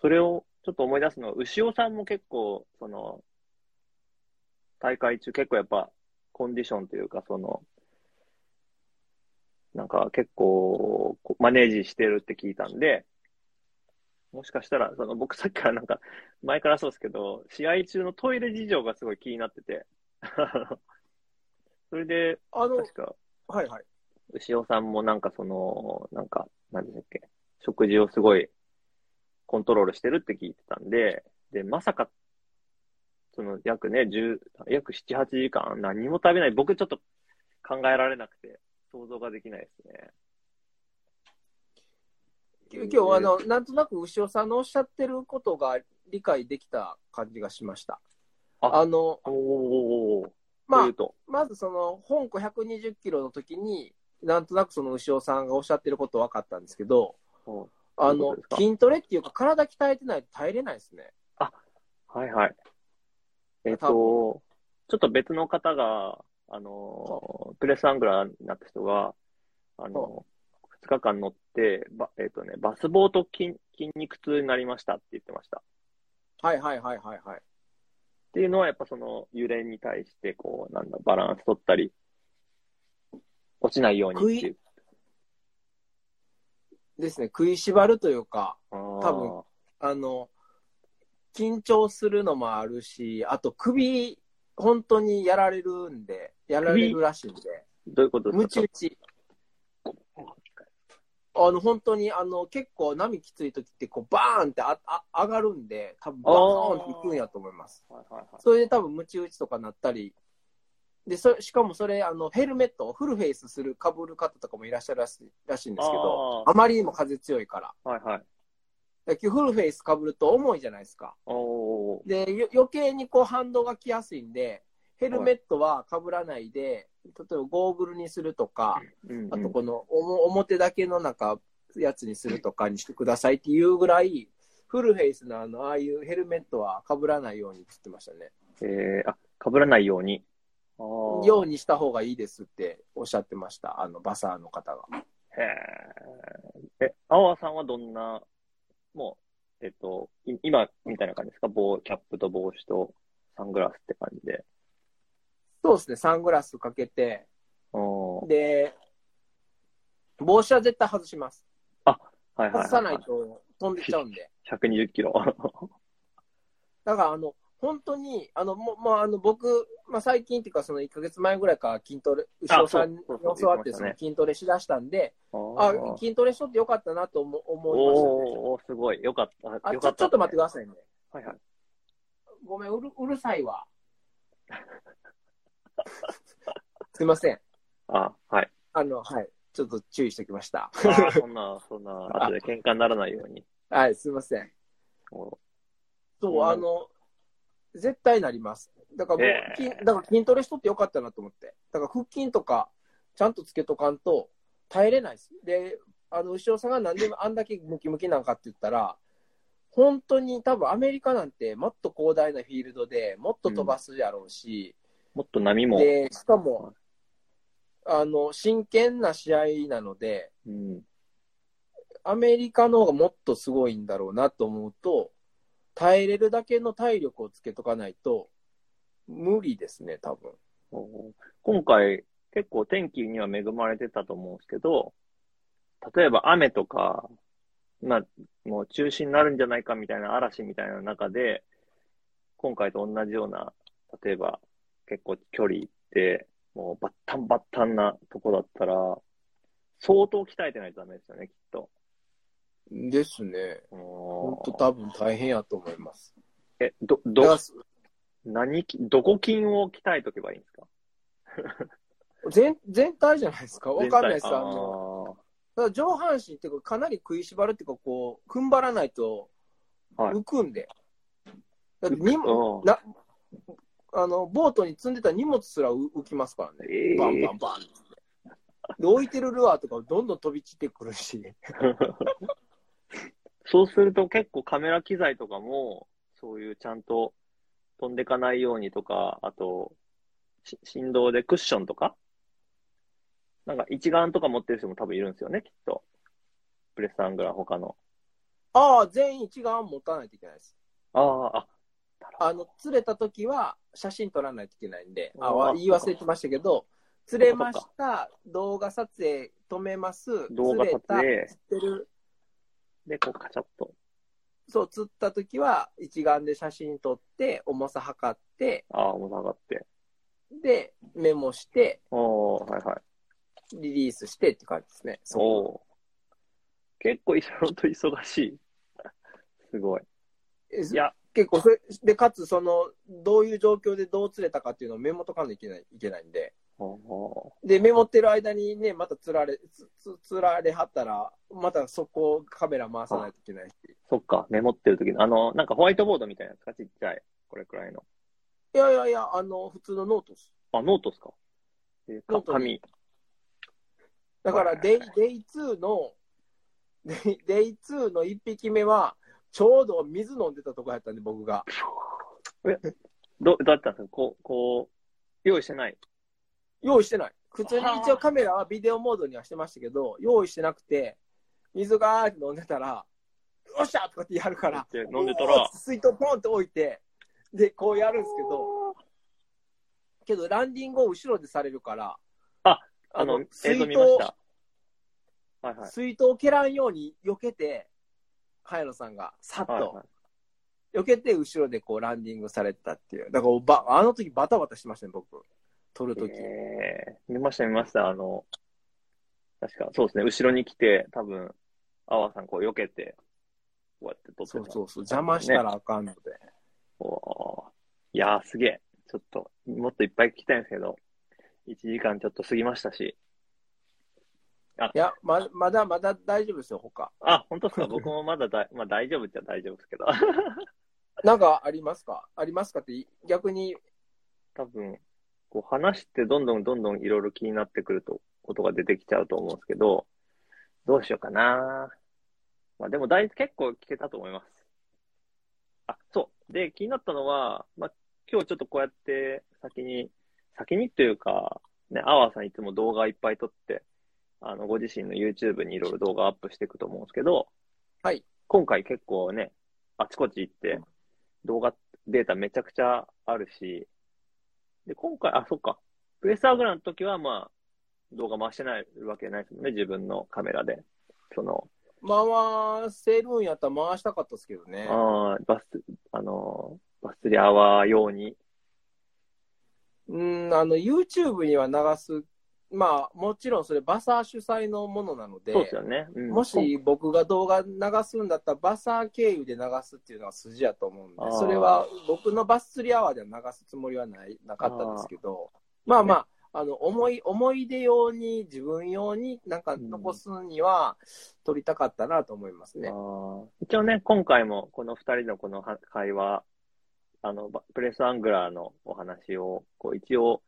それをちょっと思い出すのは、牛尾さんも結構、その、大会中結構やっぱ、コンディションというか、その、なんか結構、マネージしてるって聞いたんで、もしかしたら、その僕さっきからなんか、前からそうですけど、試合中のトイレ事情がすごい気になってて、それで、あの、確か、はいはい。牛尾さんもなんかその、なんか、なんでしたっけ、食事をすごいコントロールしてるって聞いてたんで、で、まさか、その約ね、10、約7、8時間何も食べない。僕ちょっと考えられなくて、想像ができないですね。今日はあの、なんとなく牛尾さんのおっしゃってることが理解できた感じがしました。ああの、まあまずその、本庫120キロの時に、なんとなくその牛尾さんがおっしゃってること分かったんですけど、うんあの筋トレっていうか体鍛えてないと耐えれないですね。はいはい。えっ、と、ちょっと別の方が、あの、プレスアングラーになった人が、あの、2日間乗って、ばえっ、とね、バスボート筋筋肉痛になりましたって言ってました。っはいはいはいはいはい。ていうのは、やっぱその揺れに対して、こう、なんだ、バランス取ったり、落ちないようにっていう。ですね、食いしばるというか、多多分あの、緊張するのもあるし、あと首、本当にやられるんで、やられるらしいんで、どういうことですか？ムチ打ち。あの、本当に、あの、結構波きつい時って、こう、バーンってああ上がるんで、多分バーンっていくんやと思います。はいはいはい。それで多分、ムチ打ちとかなったり、で、そしかもそれ、あの、ヘルメットをフルフェイスする、被る方とかもいらっしゃるらしいらしいんですけど、ああまりにも風強いから。はいはい。だからフルフェイス被ると重いじゃないですか。で、よ余計にこう反動が来やすいんで、ヘルメットは被らないで、例えばゴーグルにするとか、うんうんあとこのおも表だけのなんかやつにするとかにしてくださいっていうぐらい、フルフェイスのあの、ああいうヘルメットは被らないようにって言ってましたね。えー、あ、被らないように。ようにした方がいいですっておっしゃってました。あの、バサーの方が。へえ。え、青輪さんはどんな、もう、えっと、い今みたいな感じですか？帽、キャップと帽子とサングラスって感じで。そうですね、サングラスかけて、で、帽子は絶対外します。はいはい、はい。外さないと飛んでっちゃうんで。120キロ。だから、あの、本当に、あの、もう、まあ、あの、僕、まあ、最近っていうか、その1ヶ月前ぐらいから筋トレ、後ろさんに教わって、その筋トレしだしたんで、ああ、筋トレしとってよかったなと思思いましたね。おー、すごい。よかった。あ、よかった、ちょちょっと待ってくださいね。はいはい。ごめん、うるうるさいわ。すいません。あ、はい。あの、はい。ちょっと注意しておきました。そんな、そんな、後で喧嘩にならないように。はい、すいません。おそう、うんあの、絶対なります。だから僕、えー筋だから筋トレしとってよかったなと思って。だから腹筋とか、ちゃんとつけとかんと耐えれないです。で、あの、牛尾さんがなんであんだけムキムキなんかって言ったら、本当に多分アメリカなんてもっと広大なフィールドでもっと飛ばすやろうし、もっと波も。で、しかも、あの、真剣な試合なので、うん。アメリカの方がもっとすごいんだろうなと思うと、耐えれるだけの体力をつけとかないと、無理ですね、多分。今回、結構天気には恵まれてたと思うんですけど、例えば雨とか、まあ、もう中止になるんじゃないかみたいな嵐みたいな中で、今回と同じような、例えば結構距離行って、もうバッタンバッタンなとこだったら、相当鍛えてないとダメですよね、きっと。ですね。本本当多分大変やと思います。え、ど、ど、何き、どこ筋を鍛えとけばいいんですか？全全体じゃないですか。わかんないです。あの、ただ上半身っていうか、かなり食いしばるっていうか、こう、踏ん張らないとはい浮くんで。だってなあの、ボートに積んでた荷物すら浮浮きますからね。ええバンバンバンって。で、置いてるルアーとかどんどん飛び散ってくるし。そうすると結構カメラ機材とかも、そういうちゃんと飛んでかないようにとか、あと、し振動でクッションとかなんか一眼とか持ってる人も多分いるんですよね、きっと。プレスアングラー他の。ああ、全員一眼持たないといけないです。ああ、あ、あの、釣れた時は写真撮らないといけないんで、ああわ言い忘れてましたけど、釣れました、動画撮影止めます、動画撮影釣れた、釣ってる、で、こうカチャッと。そう、釣った時は一眼で写真撮って、重さ測って、ああ、重さ上がって。で、メモして、はいはい。リリースしてって感じですね。そう。結構、本当忙しい。すごい。えいや、結構それ、で、かつ、その、どういう状況でどう釣れたかっていうのをメモとかないといけないいけないんで、で、メモってる間にね、また釣られ、つつ釣られはったら、またそこカメラ回さないといけないし。そっか、メモってる時の、あの、なんかホワイトボードみたいなやつか、ちっちゃい。これくらいの。いやいやいや、あの、普通のノートです。あ、ノートっすかえーかノートに紙。だからはいデイ、デイ2の、デイデイ2の1匹目は、ちょうど水飲んでたとこやったんで、僕が。ど、どうやったんですか？こう、こう、用意してない？用意してない。普通に一応カメラはビデオモードにはしてましたけど、用意してなくて、水がーって飲んでたら、よっしゃとかってやるから、って飲んでたら水筒ポンって置いて、で、こうやるんですけど、けどランディングを後ろでされるから、あ、あの、映水筒。はいはい。水筒を蹴らんように避けて、早野さんがさっと、はいはい。避けて後ろでこうランディングされてたっていう。だからば、あの時バタバタしてましたね、僕。撮る時。えー、見ました見ました。あの、確か、そうですね。後ろに来て、多分、阿波さんこう避けて、こうやって撮ってた。そうそうそう。邪魔したらあかんので。おーいやー、すげえ。ちょっと、もっといっぱい聞きたいんですけど、1時間ちょっと過ぎましたし。いや、ま、まだまだ大丈夫ですよ、他。あ、本当ですか？僕もまだだい、まあ大丈夫っちゃ大丈夫ですけど。なんかありますか？ありますかって、逆に、多分、こう話してどんどんどんどんいろいろ気になってくると、ことが出てきちゃうと思うんですけど、どうしようかな。まあでもだい結構聞けたと思います。あ、そう。で、気になったのは、まあ今日ちょっとこうやって先に、先にというか、ね、アワーさんいつも動画いっぱい撮って、あの、ご自身の YouTube にいろいろ動画アップしていくと思うんですけど、はい。今回結構ね、あちこち行って、動画データめちゃくちゃあるし、で、今回、あ、そっか。プレスアグラの時は、まあ、動画回してないわけないですもんね、自分のカメラで。その、回せるんやったら回したかったですけどね。あーバス、あの、バス釣りアワー用に。うん、あの、YouTube には流す、まあ、もちろんそれバサー主催のものなので、そうですよね。うんもし僕が動画流すんだったらバサー経由で流すっていうのが筋やと思うんであー、それは僕のバス釣りアワーでは流すつもりはない、なかったんですけど、まあまあ、あの、思い、思い出用に、自分用になんか残すには、撮りたかったなと思いますねあ。ー一応ね、今回もこの二人のこのは会話、あの、バプレスアングラーのお話を、こう一応、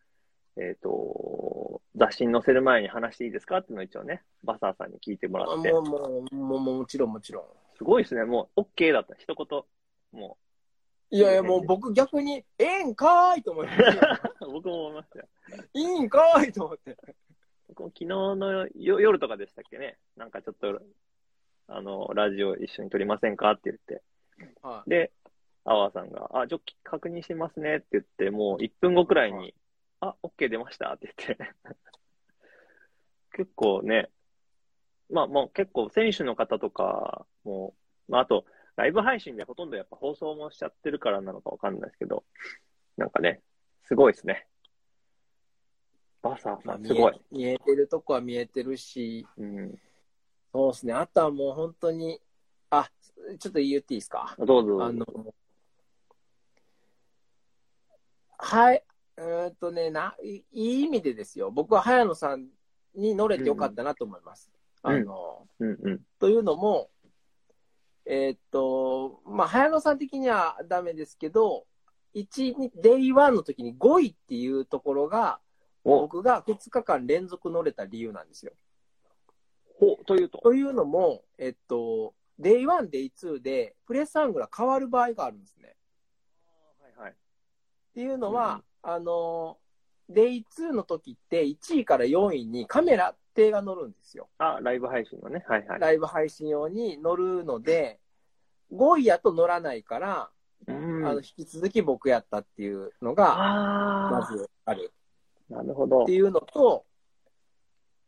えっ、と、雑誌に載せる前に話していいですかっていうのを一応ね、バサーさんに聞いてもらっても、う、もう、もう、もちろんもちろん。すごいですね。もう、OK だった。一言。もいやいや、もう僕逆に、ええんかーいと思って、う、僕も思いましたよ。いいんかーいと思って。僕も昨日のよ夜とかでしたっけね。なんかちょっと、あの、ラジオ一緒に撮りませんかって言って。はで、アワーさんが、あ、ちょ、確認してますねって言って、もう1分後くらいに、あ、OK 出ましたって言って。結構ね、まあもう結構選手の方とかも、まああと、ライブ配信でほとんどやっぱ放送もしちゃってるからなのかわかんないですけど、なんかね、すごいですね。バサーまあさん、すごい。見え見えてるとこは見えてるし、うん。そうですね。あとはもう本当に、あ、ちょっと言っていいですか？どうぞどうぞ。あの、はい、うーんとね、な、いいい意味でですよ。僕は早野さんに乗れてよかったなと思います。うんあの、うんうん。というのも、えーっと、まあ、早野さん的にはダメですけど、1に、デイ1の時に5位っていうところが、お、僕が2日間連続乗れた理由なんですよ。ほ、というと？というのも、えっと、デイ1、デイ2で、プレスアングルが変わる場合があるんですね。はいはい。っていうのは、あの、デイ2の時って1位から4位にカメラ手が乗るんですよ。あ、ライブ配信のね。はいはい。ライブ配信用に乗るので、5位やと乗らないから、うん。あの、引き続き僕やったっていうのが、まあずある。あ、なるほどって。いうのと、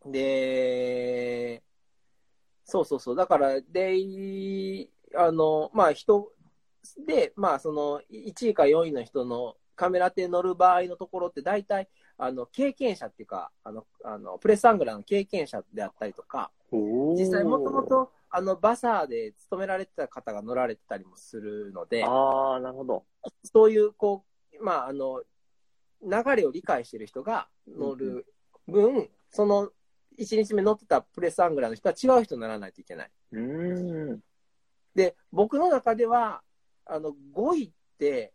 で、そうそうそう。だから、で、あの、まあ、人で、まあ、その、1位か4位の人のカメラ手乗る場合のところって、大体、あの、経験者っていうか、あの、あの、プレスアングラーの経験者であったりとか、実際もともと、あの、バサーで勤められてた方が乗られてたりもするので、ああ、なるほど。そういう、こう、まあ、あの、流れを理解してる人が乗る分、その、1日目乗ってたプレスアングラーの人は違う人にならないといけない。うーん。で、僕の中では、あの、5位って、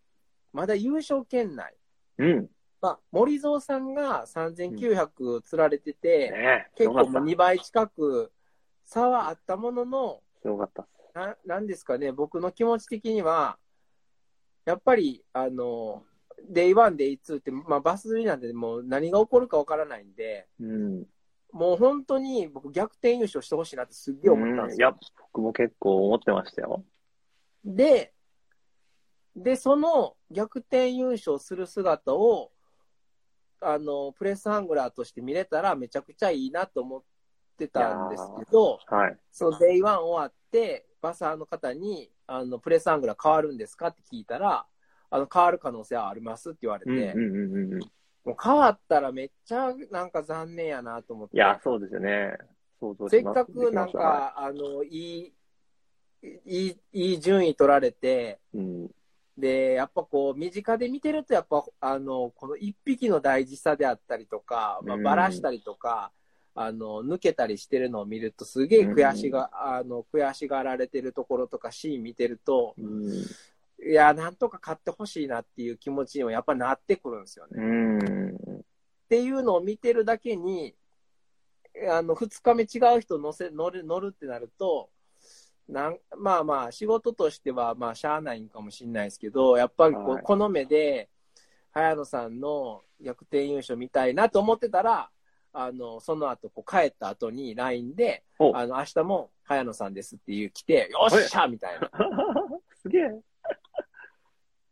まだ優勝圏内。うん。まあ、森蔵さんが3900釣られてて、ねえ、す結。構もう2倍近く差はあったものの、すごかった。ななんですかね、僕の気持ち的には、やっぱり、あの、デイ1、デイ2って、まあ、バス釣りなんで、もう何が起こるかわからないんで、うん。もう本当に僕、逆転優勝してほしいなってすっげえ思ったんですよ。いや、僕も結構思ってましたよ。で、で、その逆転優勝する姿を、あの、プレスハングラーとして見れたらめちゃくちゃいいなと思ってたんですけど、はい。そのデイ1終わって、バサーの方に、あの、プレスアングラー変わるんですかって聞いたら、あの、変わる可能性はありますって言われて、うんうんうんうんもう変わったらめっちゃなんか残念やなと思って。や、そうですよね。せっかくなん、か、あの、いい、いい、いい順位取られて、うん。で、やっぱこう、身近で見てると、やっぱ、あの、この一匹の大事さであったりとか、まあ、うんばらしたりとか、あの、抜けたりしてるのを見ると、すげえ悔しが、あの、悔しがられてるところとか、シーン見てると、うん。いや、なんとか買ってほしいなっていう気持ちにもやっぱなってくるんですよね。うん。っていうのを見てるだけに、あの、二日目違う人乗せ、乗る、乗るってなると、なんまあまあ、仕事としては、まあ、しゃあないんかもしれないですけど、やっぱりこう、はいこの目で、早野さんの逆転優勝見たいなと思ってたら、あの、その後、こう、帰った後に LINE で、おあの、明日も早野さんですっていう来て、よっしゃみたいな。すげえ。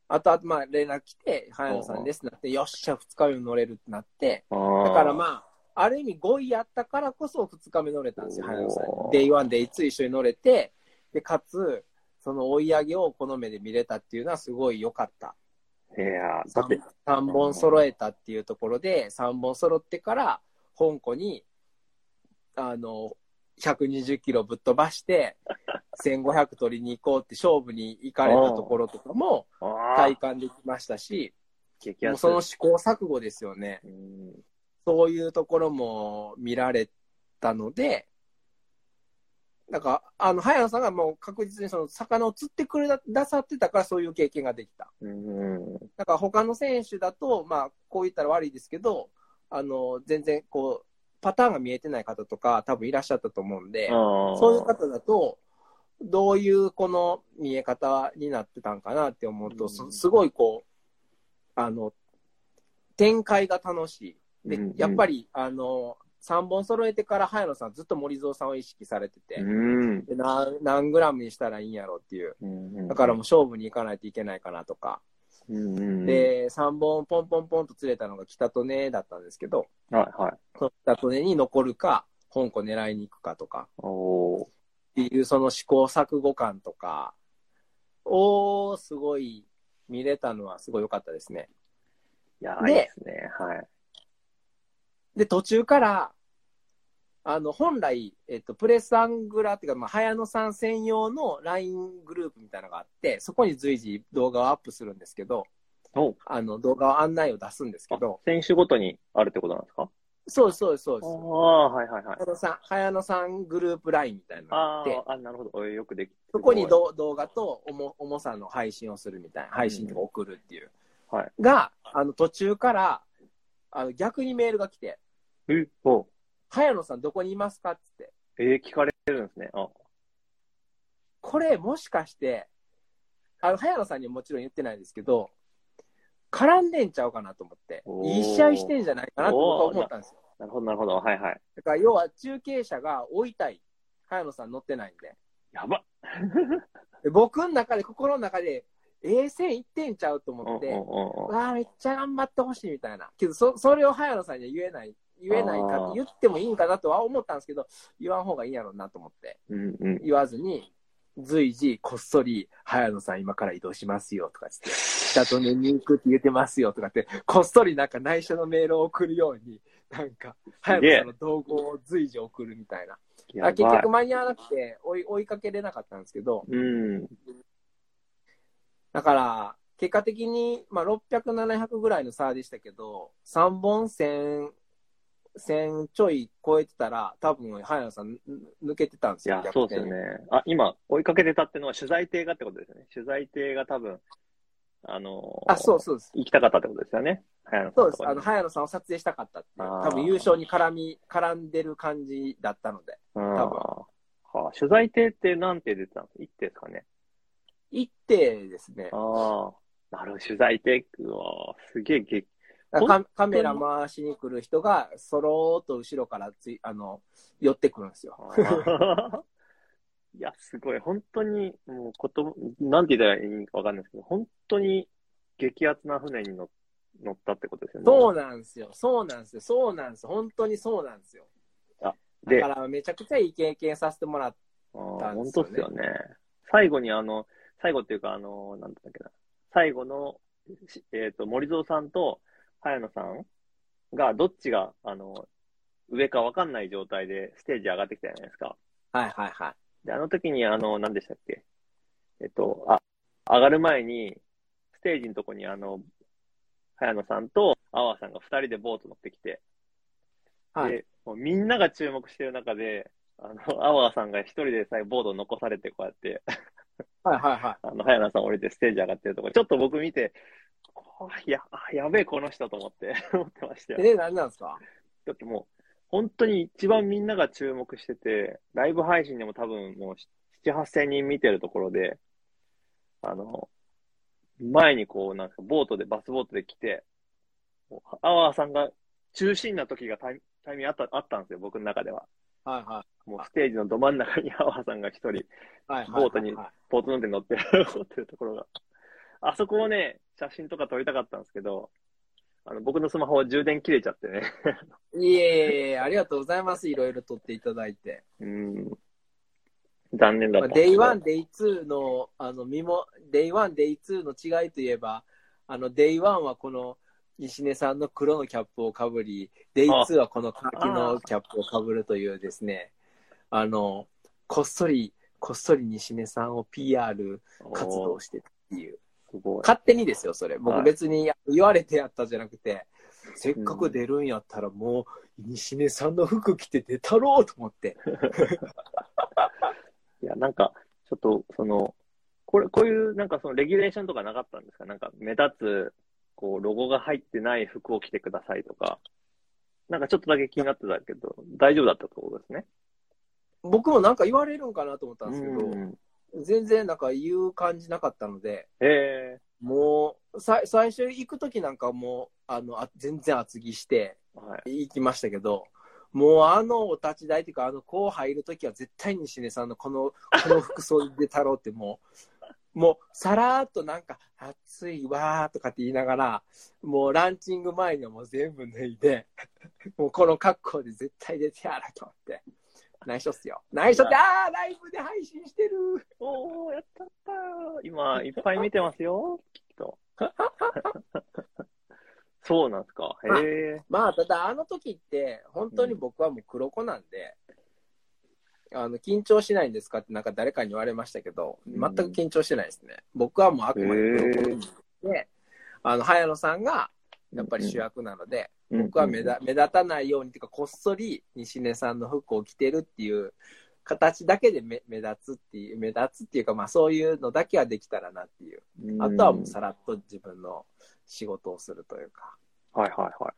あと、あと、まあ、連絡来て、早野さんですってなって、よっしゃ、二日目も乗れるってなって、だだからまあ、ある意味5位やったからこそ2日目乗れたんですよ、早野さんに。デイ1、デイ2一緒に乗れて、で、かつ、その追い上げをこの目で見れたっていうのはすごい良かった。いや、だって、3本揃えたっていうところで、3本揃ってから、香港に、あの、120キロぶっ飛ばして、1500取りに行こうって勝負に行かれたところとかも体、感できましたし、もうその試行錯誤ですよね。うんそういうところも見られたので、なんか、あの、早野さんがもう確実にその魚を釣ってくれださってたからそういう経験ができた。うん。だから他の選手だと、まあ、こう言ったら悪いですけど、あの、全然こう、パターンが見えてない方とか多分いらっしゃったと思うんで、そそういう方だと、どういうこの見え方になってたんかなって思うと、うんすすごいこう、あの、展開が楽しい。でやっぱり、あの、3本揃えてから早野さんずっと森蔵さんを意識されてて、うん。で何何グラムにしたらいいんやろっていう。うんだからもう勝負に行かないといけないかなとか。で、3本ポンポンポンと釣れたのが北利根だったんですけど、はいはい。その北利根に残るか、香港狙いに行くかとか、っていうその試行錯誤感とかをすごい見れたのはすごい良かったですね。いや、でいいですね。はい。で、途中から、あの、本来、えっと、プレスアングラーっていうか、まあ、早野さん専用の LINE グループみたいなのがあって、そこに随時動画をアップするんですけど、おあの、動画を案内を出すんですけど、選手ごとにあるってことなんですか？そうです、そうです、そうあです。あ、はいはいはい早。野さん、早野さんグループ LINE みたいなのがああって、あ、あなるほど。よくできそこにど動画と重重さの配信をするみたいな、配信とか送るっていう。はいが、あの、途中から、あの、逆にメールが来て、え、お早野さんどこにいますか？っつって。えー聞かれるんですね。あこれ、もしかして、あの、早野さんにはもちろん言ってないですけど、絡んでんちゃうかなと思っていい試合してんじゃないかなと思ったんですよ。なるほど、なるほど。はいはい。だから、要は中継車が追いたい。早野さん乗ってないんで。やば僕の中で、心の中で、A 線いってんちゃうとうん思って、うんうんうんわあ、めっちゃ頑張ってほしいみたいな。けど、そ、それを早野さんには言えない、言えないか言ってもいいんかなとは思ったんですけど、言わん方がいいんやろうなと思って、うんうん。言わずに、随時、こっそり、早野さん今から移動しますよとかつって、北利根に行くって言ってますよとかって、こっそりなんか内緒のメールを送るように、なんか、早野さんの動画を随時送るみたいな。あ結局間に合わなくて追い、追いかけれなかったんですけど、うん。だから、結果的に、まあ、600、700ぐらいの差でしたけど、3本1000、1000ちょい超えてたら、多分、早野さん、ぬ抜けてたんですよ。いや、そうですよね。あ、今、追いかけてたってのは取材艇がってことですよね。取材艇が多分、あのーあ、そうそうです。行きたかったってことですよね。早野さんそうです。あの、早野さんを撮影したかったっていう。多分、優勝に絡み、絡んでる感じだったので。うん多分はあ、取材艇って何艇出てたんですか？一艇ですかね。一定ですね。ああ、なるほど、取材艇は、すげえ激、カカメラ回しに来る人が、そろーっと後ろからつい、あの、寄ってくるんですよ。あー いや、すごい。本当に、もう、こと、なんて言ったらいいかわかんないですけど、本当に激アツな船に乗乗ったってことですよね。そうなんですよ。そうなんですよ。そうなんですよ。本当にそうなんですよ。でだからめちゃくちゃいい経験させてもらっあーたん本ですよね当ですよね。最後にあの、最後っていうか、あの、なんだっけな、最後の、しえっ、と、森蔵さんと早野さんが、どっちが、あの、上かわかんない状態でステージ上がってきたじゃないですか。はいはいはい。で、あの時に、あの、何でしたっけ？えっと、あ、上がる前に、ステージのとこに、あの、早野さんと阿波さんが二人でボート乗ってきて、はいで、もうみんなが注目してる中で、あの、阿波さんが一人でさえボードを残されて、こうやって、はいはいはい。あの、早野さん降りてステージ上がってるところ、ちょっと僕見て、や、あやべえ、この人と思って、思ってましたよ。え、何なんですか？だってもう、本当に一番みんなが注目してて、ライブ配信でも多分もう7、8千人見てるところで、あの、前にこう、なんかボートで、バスボートで来て、アワーさんが中心な時がタイタイミングあった、あったんですよ、僕の中では。はいはもうステージのど真ん中にアワーさんが一人、い。はいはいはい。ボートにはいボート乗って乗ってる、乗ってるところが。あそこをね、写真とか撮りたかったんですけど、あの、僕のスマホ充電切れちゃってね。いえいえありがとうございます。いろいろ撮っていただいて。うん。残念だった。デイワン、デイツーの、あの、身も、デイワン、デイツーの違いといえば、あの、デイワンはこの、西根さんの黒のキャップをかぶり、デイツーはこのカーキのキャップをかぶるというですね、あの、こっそり、こっそり西根さんを PR 活動してたっていう。すごい。勝手にですよ、それ。僕はい別に言われてやったじゃなくて、せっかく出るんやったらもう、西根さんの服着て出たろうと思って。いや、なんか、ちょっと、その、これ、こういう、なんかその、レギュレーションとかなかったんですか？なんか、目立つ、こう、ロゴが入ってない服を着てくださいとか。なんかちょっとだけ気になってたけど、大丈夫だったってことですね。僕もなんか言われるんかなと思ったんですけど、うん全然なんか言う感じなかったので、へもう、さ最初行く時なんかもう、あの、あ全然厚着してえはい。行きましたけど、もうあのお立ち台っていうか、あの、こう入る時は絶対に西根さんのこの、この服装で出たろうってもう、もう、さらーっとなんか、暑いわーとかって言いながら、もうランチング前にはもう全部脱いで、もうこの格好で絶対出てやると思って。内緒っすよ。内緒って、あーライブで配信してるおー、やったったー。今、いっぱい見てますよ、きっと。そうなんですか。へえ。まあ、ただあの時って、本当に僕はもう黒子なんで、あの、緊張しないんですかってなんか誰かに言われましたけど、うん全く緊張してないですね。僕はもうあくまで黒子で、あの、早野さんがやっぱり主役なので、僕は目立目立たないようにっていうか、こっそり西根さんの服を着てるっていう形だけで目目立つっていう、目立つっていうか、まあそういうのだけはできたらなっていう。うんあとはもうさらっと自分の仕事をするというか。はいはいはい。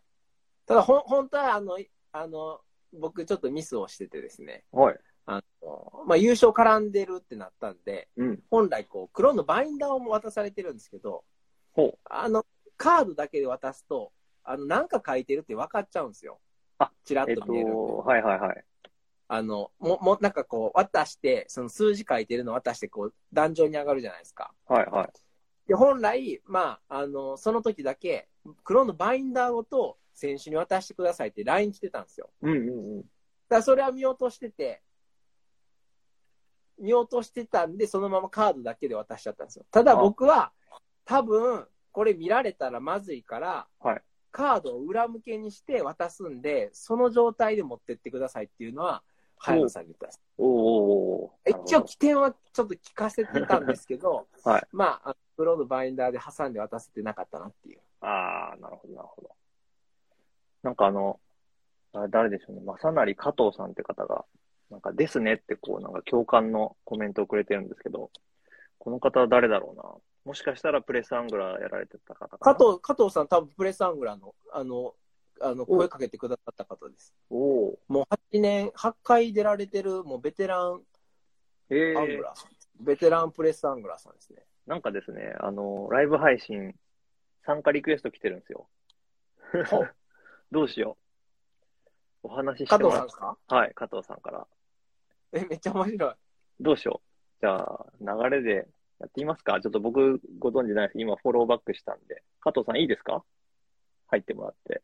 ただ、ほん、本当は、あの、あの、僕ちょっとミスをしててですね、はい。あの、まあ、優勝絡んでるってなったんで、うん。本来こう、黒のバインダーを渡されてるんですけど、ほう。あの、カードだけで渡すと、あの、なんか書いてるって分かっちゃうんですよ。あ、チラえっと見えるんで。、はいはいはい。あの、も、も、なんかこう、渡して、その数字書いてるの渡して、こう、壇上に上がるじゃないですか。はいはい。で、本来、まあ、あの、その時だけ、黒のバインダーごと選手に渡してくださいって LINE 来てたんですよ。うんうんうん。だそれは見落としてて、見落としてたんで、そのままカードだけで渡しちゃったんですよ。ただ僕は、多分、これ見られたらまずいから、はいカードを裏向けにして渡すんで、その状態で持ってってくださいっていうのは、早野さんに言ったんです。おーお一応、起点はちょっと聞かせてたんですけど、はいまあ、プロのバインダーで挟んで渡せてなかったなっていう。ああ、なるほど、なるほど。なんかあの、あれ誰でしょうね。正成加藤さんって方が、なんかですねってこう、なんか共感のコメントをくれてるんですけど、この方は誰だろうな。もしかしたらプレスアングラーやられてた方。加藤、加藤さん多分プレスアングラーの、あの、あの、声かけてくださった方です。おおもう8年、8回出られてる、もうベテランー。えアングー、ラーさん、ベテランプレスアングラーさんですね。なんかですね、あの、ライブ配信、参加リクエスト来てるんですよ。ほ どうしよう。お話しして加藤もらっさんですか？はい、加藤さんから。え、めっちゃ面白い。どうしよう。じゃあ、流れでやってみますか？ちょっと僕ご存知ないです。今フォローバックしたんで。加藤さんいいですか？入ってもらって。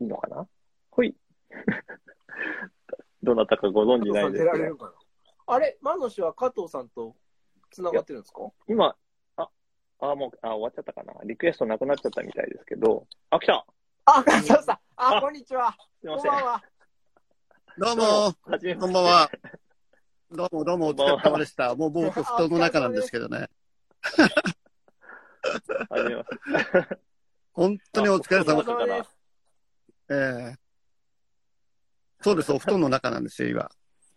いいのかな？ほい。どなたかご存知ないですあれ、マノシは加藤さんと繋がってるんですか？今、あ、あ、もう、あ、終わっちゃったかな？リクエストなくなっちゃったみたいですけど。あ、来たあ、そうさん。あ、こんにちは。すいません。こんばんは。どうも、はじめましてこんばんは。どうもどうもお疲れ様でした。もう僕、布団の中なんですけどね。本当にお疲れ様です。ええそうです、お布団の中なんですよ、今。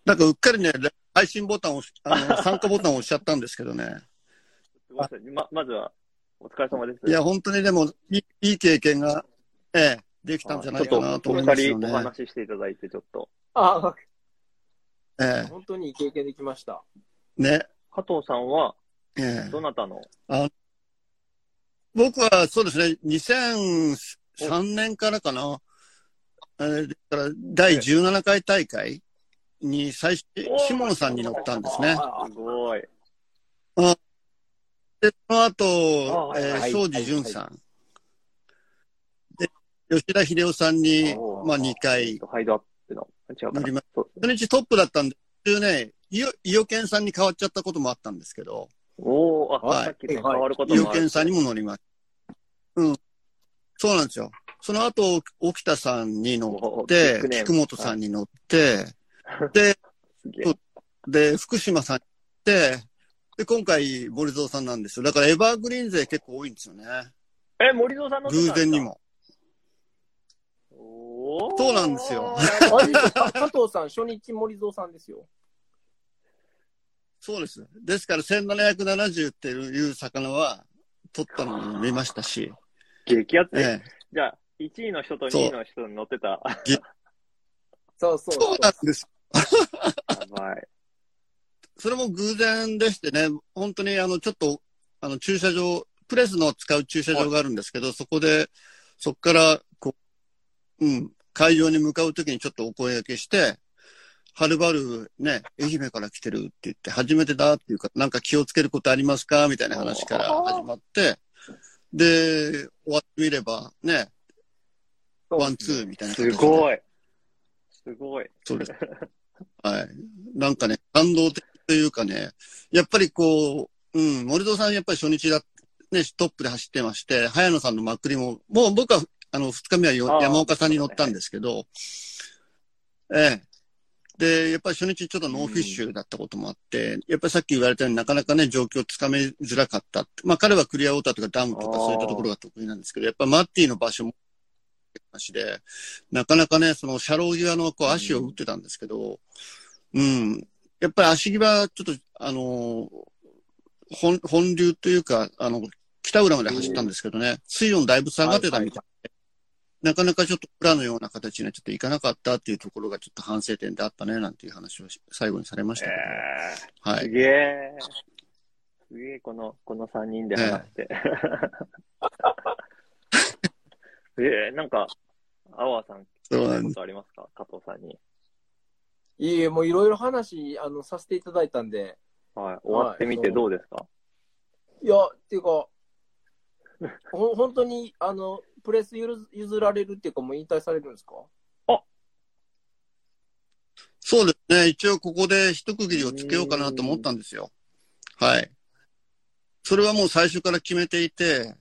なんかうっかりね、配信ボタンをあの、参加ボタンを押しちゃったんですけどね。すみません。ま、まずは、お疲れ様です。いや、本当にでも、いいいい経験が、ええできたんじゃないかなと思いお二人おますよね。話ししていただいて、ちょっと。あ、え本当にいい経験できました。えね。加藤さんは、ええどなたの、僕はそうですね、2003年からかな。えーだから第17回大会に最初、下野さんに乗ったんですね。すごい。で、その後、あえーはい庄司淳さん。で、吉田秀夫さんに、まあ2回ハイドアップの。違うかな乗り初日トップだったんで、途中ね、伊予伊予健さんに変わっちゃったこともあったんですけど、おおあ、はいさっきと変わること伊予もある。健さんにも乗りました。うん。そうなんですよ。その後、沖田さんに乗って菊本さんに乗って、で、で、福島さんに乗って、で、今回、森蔵さんなんですよ。だからエバーグリーン勢結構多いんですよね。え、森蔵さんの偶然に。も。そうなんですよ加藤さん、初日森蔵さんですよ。そうです。ですから、1770っていう魚は、取ったのも見ましたし、激アツ。ええ。じゃあ、1位の人とそう2位の人に乗ってた。そう そうそうなんです。やばい。それも偶然でしてね、本当にあの、ちょっと、あの、駐車場、プレスの使う駐車場があるんですけど、そこで、そこから、こう、うん、会場に向かうときにちょっとお声掛けして、はるばるね、愛媛から来てるって言って、初めてだっていうか、なんか気をつけることありますかみたいな話から始まって、で、終わってみれば、ね、ワン、ツーみたいな形すで。ごい。すごい。そうです。はい。なんかね、感動的というかね、やっぱりこう、うん、森蔵さんやっぱり初日だ、ね、トップで走ってまして、早野さんのまくりも、もう僕は、あの、二日目は山岡さんに乗ったんですけど、ええ。で、やっぱり初日ちょっとノーフィッシュだったこともあって、やっぱりさっき言われたようになかなかね、状況つかめづらかった。まあ彼はクリアウォーターとかダムとかそういったところが得意なんですけど、やっぱマッディの場所も話で、なかなかね、その車道際のこう足を打ってたんですけど、うん、やっぱり足際、ちょっと、あのー本、本流というか、あの、北浦まで走ったんですけどね、水温だいぶ下がってたみたいで、なかなかちょっと裏のような形にはちょっといかなかったっていうところがちょっと反省点であったね、なんていう話をし最後にされましたけど、はい。すげえ。すげえ、この、この3人で話して。ええ なんか、アワーさん、そうなんですことありますか？加藤さんに。いいえ、もういろいろ話、あの、させていただいたんで、はい。終わってみてどうですか、いや、っていうか、ほ本当に、あの、プレス譲譲られるっていうか、もう引退されるんですか？そうですね。一応ここで一区切りをつけようかなと思ったんですよ。はい。それはもう最初から決めていて、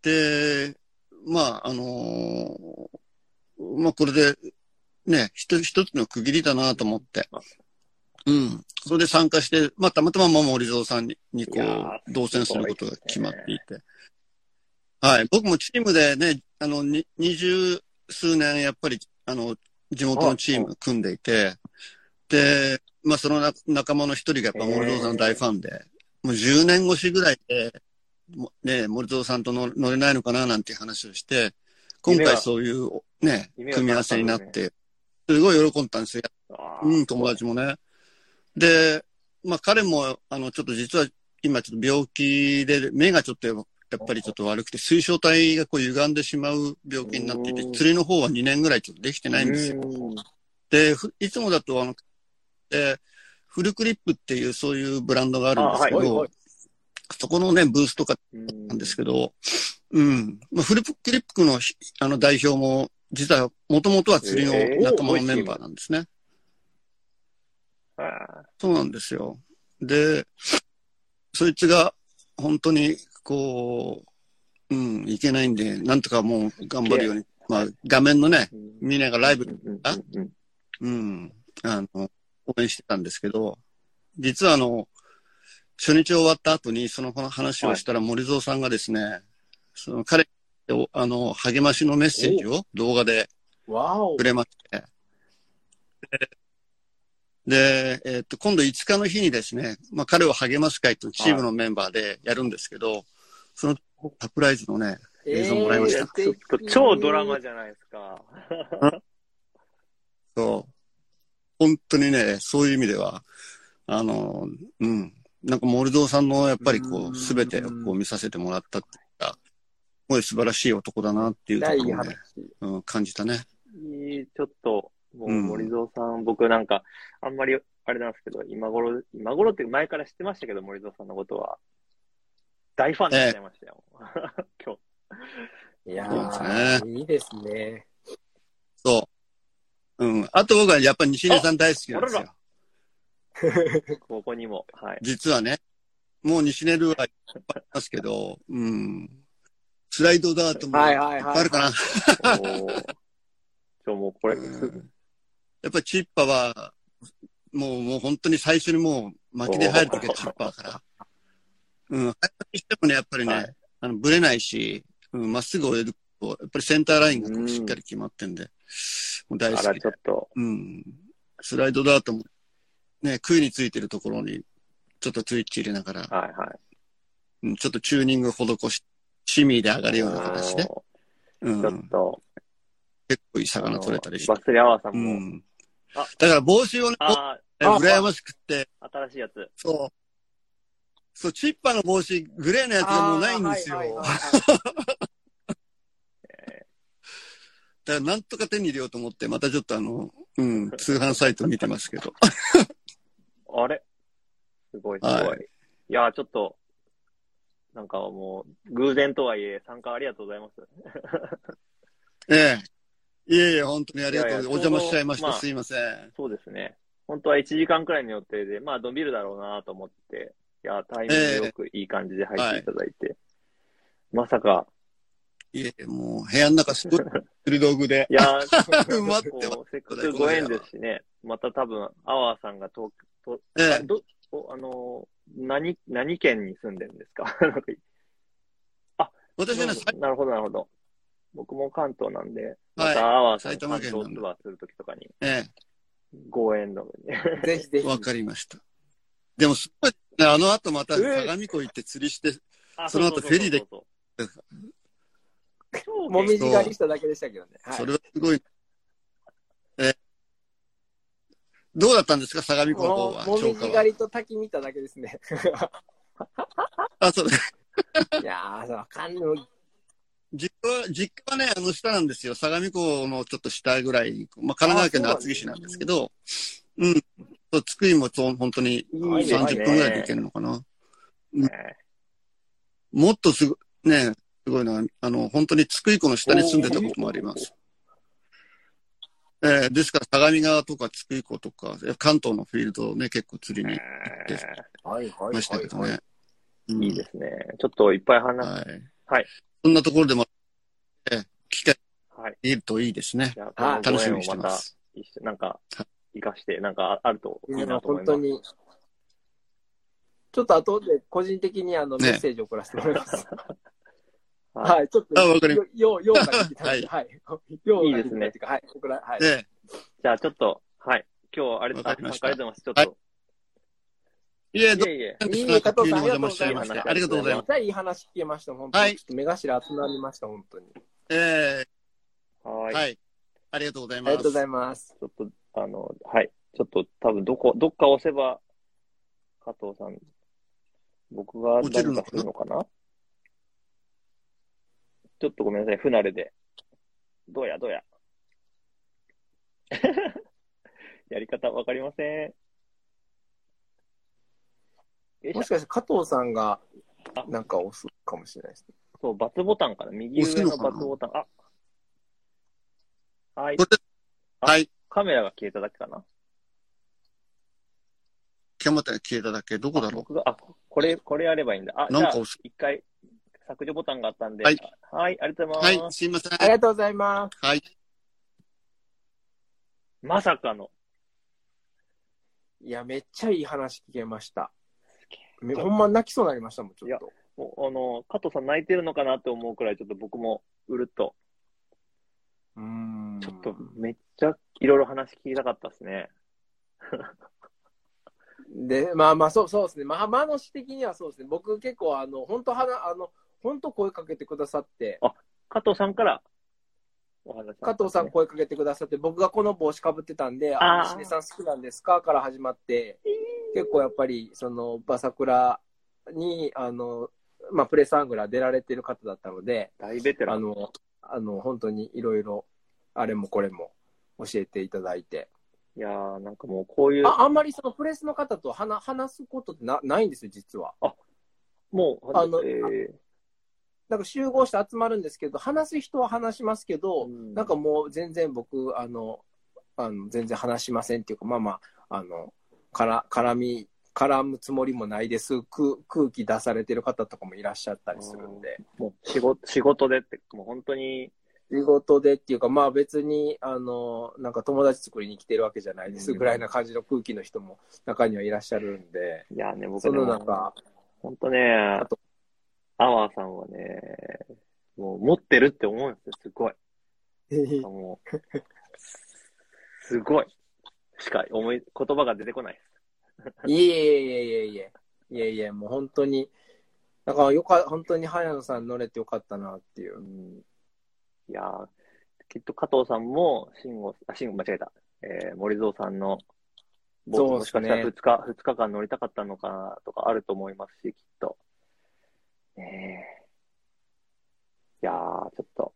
で、まあ、あのーまあこれで、ね、一つ一つの区切りだなと思って。うん。それで参加して、まあたまたま森蔵さんににこう、ー同棲することが決まっていて。はい。僕もチームでね、あの、に二十数年やっぱり、あの、地元のチーム組んでいて、で、まあそのな仲間の一人がやっぱ森蔵さんの大ファンで、もう10年越しぐらいで、もね、森蔵さんと乗乗れないのかななんていう話をして、今回そういうね、組み合わせになって、すごい喜んだんですよ。うん、友達もね。で、まあ彼も、あの、ちょっと実は今ちょっと病気で、目がちょっとやっぱりちょっと悪くて、水晶体がこう歪んでしまう病気になっていてうん、釣りの方は2年ぐらいちょっとできてないんですよ。うんで、ふいつもだと、あの、えーフルクリップっていうそういうブランドがあるんですけど、あはいはいそこのね、ブースとかうんなんですけど、うん。まあ、フルクリップのひあの代表も、実はもともとは釣りの仲間のメンバーなんですね。あそうなんですよ。で、そいつが本当にこう、うん、いけないんで、なんとかもう頑張るように、まあ画面のね、うん。みんながライブうんうんあうんうん。うん、あの、応援してたんですけど、実はあの、初日終わった後にその話をしたら森蔵さんがですね、その彼を、あの、励ましのメッセージを動画でく。れまして、で、えっと、今度5日の日にですね、まあ彼を励ます会とチームのメンバーでやるんですけど、そのサプライズのね、映像もらいましたえーちょっと超ドラマじゃないですか。そう。本当にね、そういう意味では、あの、うん。なんか森蔵さんのやっぱりこう、すべてをこう見させてもらったっていうか、すごい素晴らしい男だなっていうところをね、。うん、感じたね。ちょっと、もううん森蔵さん、僕なんか、あんまり、あれなんですけど、今頃、今頃って前から知ってましたけど、森蔵さんのことは。大ファンになっちゃいましたよ。今いやー、いいですね。そう。うん。あと僕はやっぱり西根さん大好きなんですよ。日、ここにも、はい。実はね、もう西根ルーはいっぱいありますけど、うん。スライドダートもはいいはいはいっぱいあるかな。おーちょ、もうこれ、うんやっぱりチッパは、もう、もう本当に最初にもう巻きで入るときはチッパーから。うん。入ったにしてもね、やっぱりね、はいあの、ぶれないし、うん、まっすぐ追えると、やっぱりセンターラインがしっかり決まってんで、もう大あら、好きでちょっ。と、うん。スライドダートも、ね、杭についてるところに、ちょっとツイッチ入れながら、はいはい。うん、ちょっとチューニングを施し、シミーで上がるような形で、おうんーちょっと、結構いい魚取れたりしてバ。スレアワーさんうも、ん。あだから帽子をね、羨ましくって、あ、新しいやつ。そう。そう、チッパの帽子、グレーのやつがもうないんですよ。あーはいはいはいはい だからなんとか手に入れようと思って、またちょっとあの、うん、通販サイト見てますけど。あれ？すごい、すごい。、はいや、ちょっと、なんかもう、偶然とはいえ、参加ありがとうございます。ええ。いえいえ、本当にありがとうございます。お邪魔しちゃいました。まあすいません。そうですね。本当は1時間くらいの予定で、まあ、伸びるだろうなと思って、いや、タイミングよくいい感じで入っていただいて、まさか、いえもう部屋の中すごい釣り道具で。い。やー、待ってこうせっかくご縁ですしね、また多分、アワーさんが東京、ええ。あどおあのー、何、何県に住んでるんですか？なんか私はね、なるほど、なるほど。僕も関東なんで、はい。またアワーさん埼関東ツアーするときとかに、えご縁のに。え、ぜひぜひ。わかりました。でもすごいね、あの後また相模湖行って釣りして、あその後フェリーでもみじ狩りしただけでしたけどね。はいそれはすごい。えどうだったんですか？相模湖の方は。ももみじ狩りと滝見ただけですね。あ、そう。いやー、わかんない。実家は、実家はね、あの下なんですよ。相模湖のちょっと下ぐらい、まあ、神奈川県の厚木市なんですけど、うん。そう津久井も本当にいいですね30分ぐらいで行けるのかな。ねもっとすご、ね、すごいな。あの、本当に津久井湖の下に住んでたこともあります。えーですから、相模川とか津久井湖とか、関東のフィールドをね、結構釣りに行ってましたけどね。うんいいですね。ちょっといっぱい話す。はい。はい。そんなところでも、えー機会はい。いるといいですね。楽しみにしてまたます。一緒、なんかは、生かして、なんかあるといいなと思います。本当に。ちょっと後で個人的にあのねメッセージ送らせてもらいます。はいはい、ちょっと、あわかりまよ、よ、ようができたんで、はい。ようができたいいですねっていうかはい、送ら、はい。えじゃあ、ちょっと、はい。今日、ありがとうございます。ちょっと、えいえ、どいえいえ。ういいなんか加藤さん急にお邪魔しちゃいまして、ありがとうございます。めっちゃいい話聞けました、本当に。はいちょっと目頭集まりました、本当に。えはい。ーはい。ありがとうございます。ありがとうございます。ちょっと、あの、はい。ちょっと、多分どこ、どっか押せば、加藤さん、僕が何かするのかな？ちょっとごめんなさい、不慣れで。どうや、どうや？やり方わかりません。もしかして加藤さんがあ、なんか押すかもしれないですね。そう、バツボタンかな右上のバツボタン。あ。はいはい。カメラが消えただけかなキャマタが消えただけ、どこだろ僕が、あ、ここれ、これやればいいんだ。あ、じゃあなんか一回、削除ボタンがあったんで。はい。はい、ありがとうございます。はい、すいません。ありがとうございます。はい。まさかの。いや、めっちゃいい話聞けました。めほんま泣きそうになりましたもん、ちょっと。もうあの、加藤さん泣いてるのかなって思うくらい、ちょっと僕もうるっと、うーん。ちょっとめっちゃいろいろ話聞きたかったですね。で、まあまあ、そうそうですね。まあ、マノシ的にはそうですね。僕結構、あの、本当はな、あの、本当声かけてくださって、加藤さんからお話し加藤さん声かけてくださって、僕がこの帽子かぶってたんで、あーあ、西根さん好きなんですかから始まって、結構やっぱり、その、バサクラに、あの、まあ、プレスアングラー出られてる方だったので、大ベテラン。あの、あの、本当にいろいろ、あれもこれも教えていただいて。いやー、なんかもうこういう、ああんまりそのプレスの方と話話すことってなないんですよ、実は。もう、あのえなんか集合して集まるんですけど、話す人は話しますけど、うんなんかもう全然僕、あの、あの全然話しませんっていうか、まあまあ、あの、から、絡み、絡むつもりもないです。空空気出されてる方とかもいらっしゃったりするんで。ーもう仕事、仕事でって、もう本当に、仕事でっていうか、まあ別に、あの、なんか友達作りに来てるわけじゃないですうんぐらいな感じの空気の人も中にはいらっしゃるんで、いやーね、僕そのなんか、本当ねと、アワーさんはね、もう持ってるって思うんですよ、すごい。もう、すごい。しか思い、言葉が出てこないです。いえいえいえいえいえ、いえいえ、もう本当に、だからよか、本当に早野さん乗れてよかったなっていうう。んいやーきっと加藤さんも、慎吾、あ、慎吾間違えた。えー、森蔵さんの、もしかしたら2日、二日間乗りたかったのかなとかあると思いますし、きっと。ねえ。いやー、ちょっと、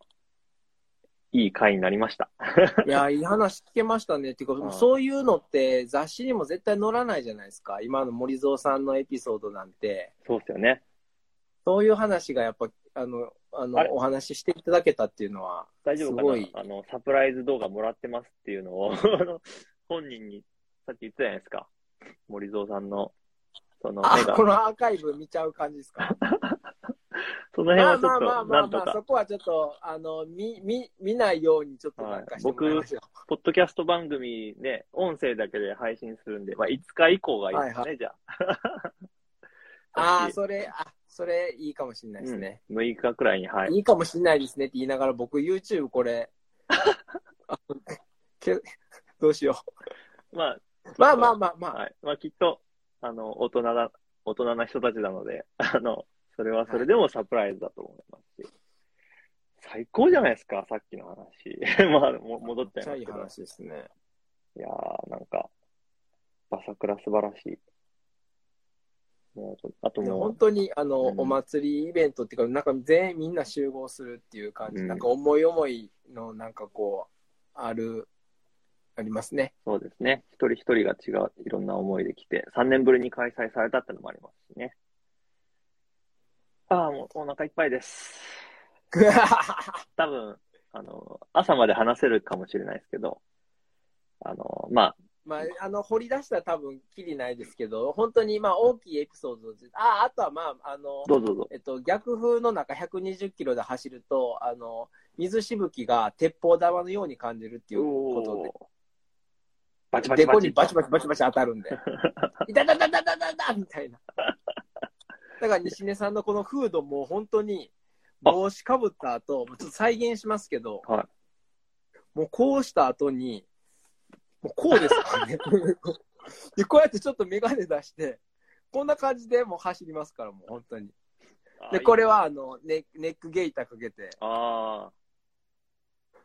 いい回になりました。いや、いい話聞けましたね。っていうか、うんそういうのって雑誌にも絶対載らないじゃないですか。今の森蔵さんのエピソードなんて。そうですよね。そういう話がやっぱ、あの、あのあれ？お話ししていただけたっていうのは、大丈夫かな？あの、サプライズ動画もらってますっていうのを、本人にさっき言ってたじゃないですか。森蔵さんの、その目、があこ、のアーカイブ見ちゃう感じですか？その辺まあはちょっと、まあまあまあなんとまあ、そか、こはちょっと、あの、見、見、見ないようにちょっとなんかしてもらいましょう。ポッドキャスト番組ね、音声だけで配信するんで、まあ、5日以降がいいですね、はいじゃあ。ああ、それ、あ、それいいかもしれないですね。うん、6日くらいに、はい。いいかもしれないですねって言いながら僕 YouTube これ、けどうしよまあ、う。まあまあまあまあ。はい。まあ、きっと、あの、大人が、大人な人たちなので、あの、それはそれでもサプライズだと思いますし。最高じゃないですか、さっきの話。まあ、も戻っちゃいますけど。話ですね。いやー、なんか、バサクラ素晴らしい。もうあともう、本当にあの、うんお祭りイベントっていうか、なんか全員みんな集合するっていう感じ、うんなんか思い思いのなんかこう、ある、ありますね。そうですね。一人一人が違う、いろんな思いで来て、3年ぶりに開催されたってのもありますしね。ああ、もうお腹いっぱいです。多分、あの、朝まで話せるかもしれないですけど、あの、まあ、まあ、あの、掘り出したら多分、きりないですけど、本当にまあ大きいエピソードで、あ、あとはまあ、あの、どうぞどうぞ。えっと、逆風の中120キロで走ると、あの、水しぶきが鉄砲玉のように感じるっていうことで、おーバチバチデコバチ。にバチバチバチバチ当たるんで、いたたたたたたたみたいな。だから西根さんのこのフードも本当に帽子かぶった後、ちょっと再現しますけど、はもうこうした後に、もうこうですからね。で、こうやってちょっとメガネ出して、こんな感じでもう走りますから、もう本当に。で、これはあの、ネネックゲイターかけて、あ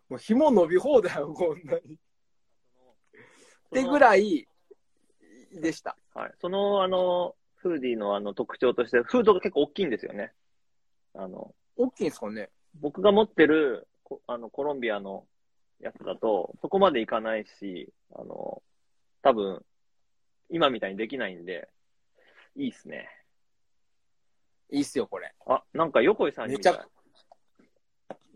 もう紐伸び放題よ、こんなに。あ。ってぐらいでした。はい。その、あの、フーディーのあの特徴として、フードが結構大きいんですよね。あの、大きいんですかね僕が持ってるこあのコロンビアのやつだと、そこまでいかないし、あの、多分、今みたいにできないんで、いいっすね。いいっすよ、これ。あ、なんか横井さんにめちゃ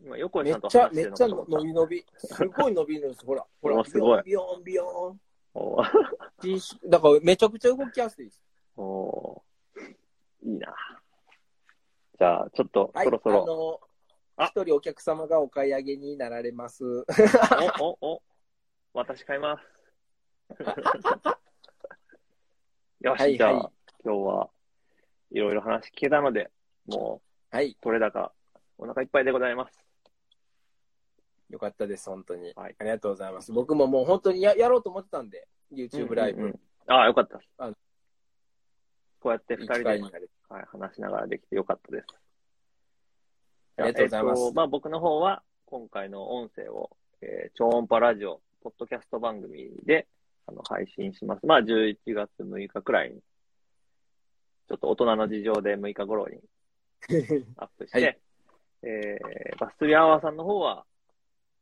今、横井めさんとっちゃ、めっちゃ話してるのかと思った伸び伸び。すごい伸びるんです。ほら、ほらお、すごいビヨンビヨンビヨン。だからめちゃくちゃ動きやすいです。おーいいな。じゃあ、ちょっと、はい、そろそろ、あの、あ一人お客様がお買い上げになられます。お、お、お、私買います。よし、はいじゃあ、はい今日はいろいろ話聞けたので、もはい、う、取れ高、お腹いっぱいでございます。よかったです、本当に。はいありがとうございます。僕ももう本当にややろうと思ってたんで、YouTube ライブ、うんうんうんああ、よかったこうやって二いい人で。はい、話しながらできてよかったです。ありがとうございますえっとまあ僕の方は、今回の音声を、えー超音波ラジオ、ポッドキャスト番組で、あの、配信します。まあ11月6日くらいに、ちょっと大人の事情で6日頃に アップして、はいえーバストリアワーさんの方は、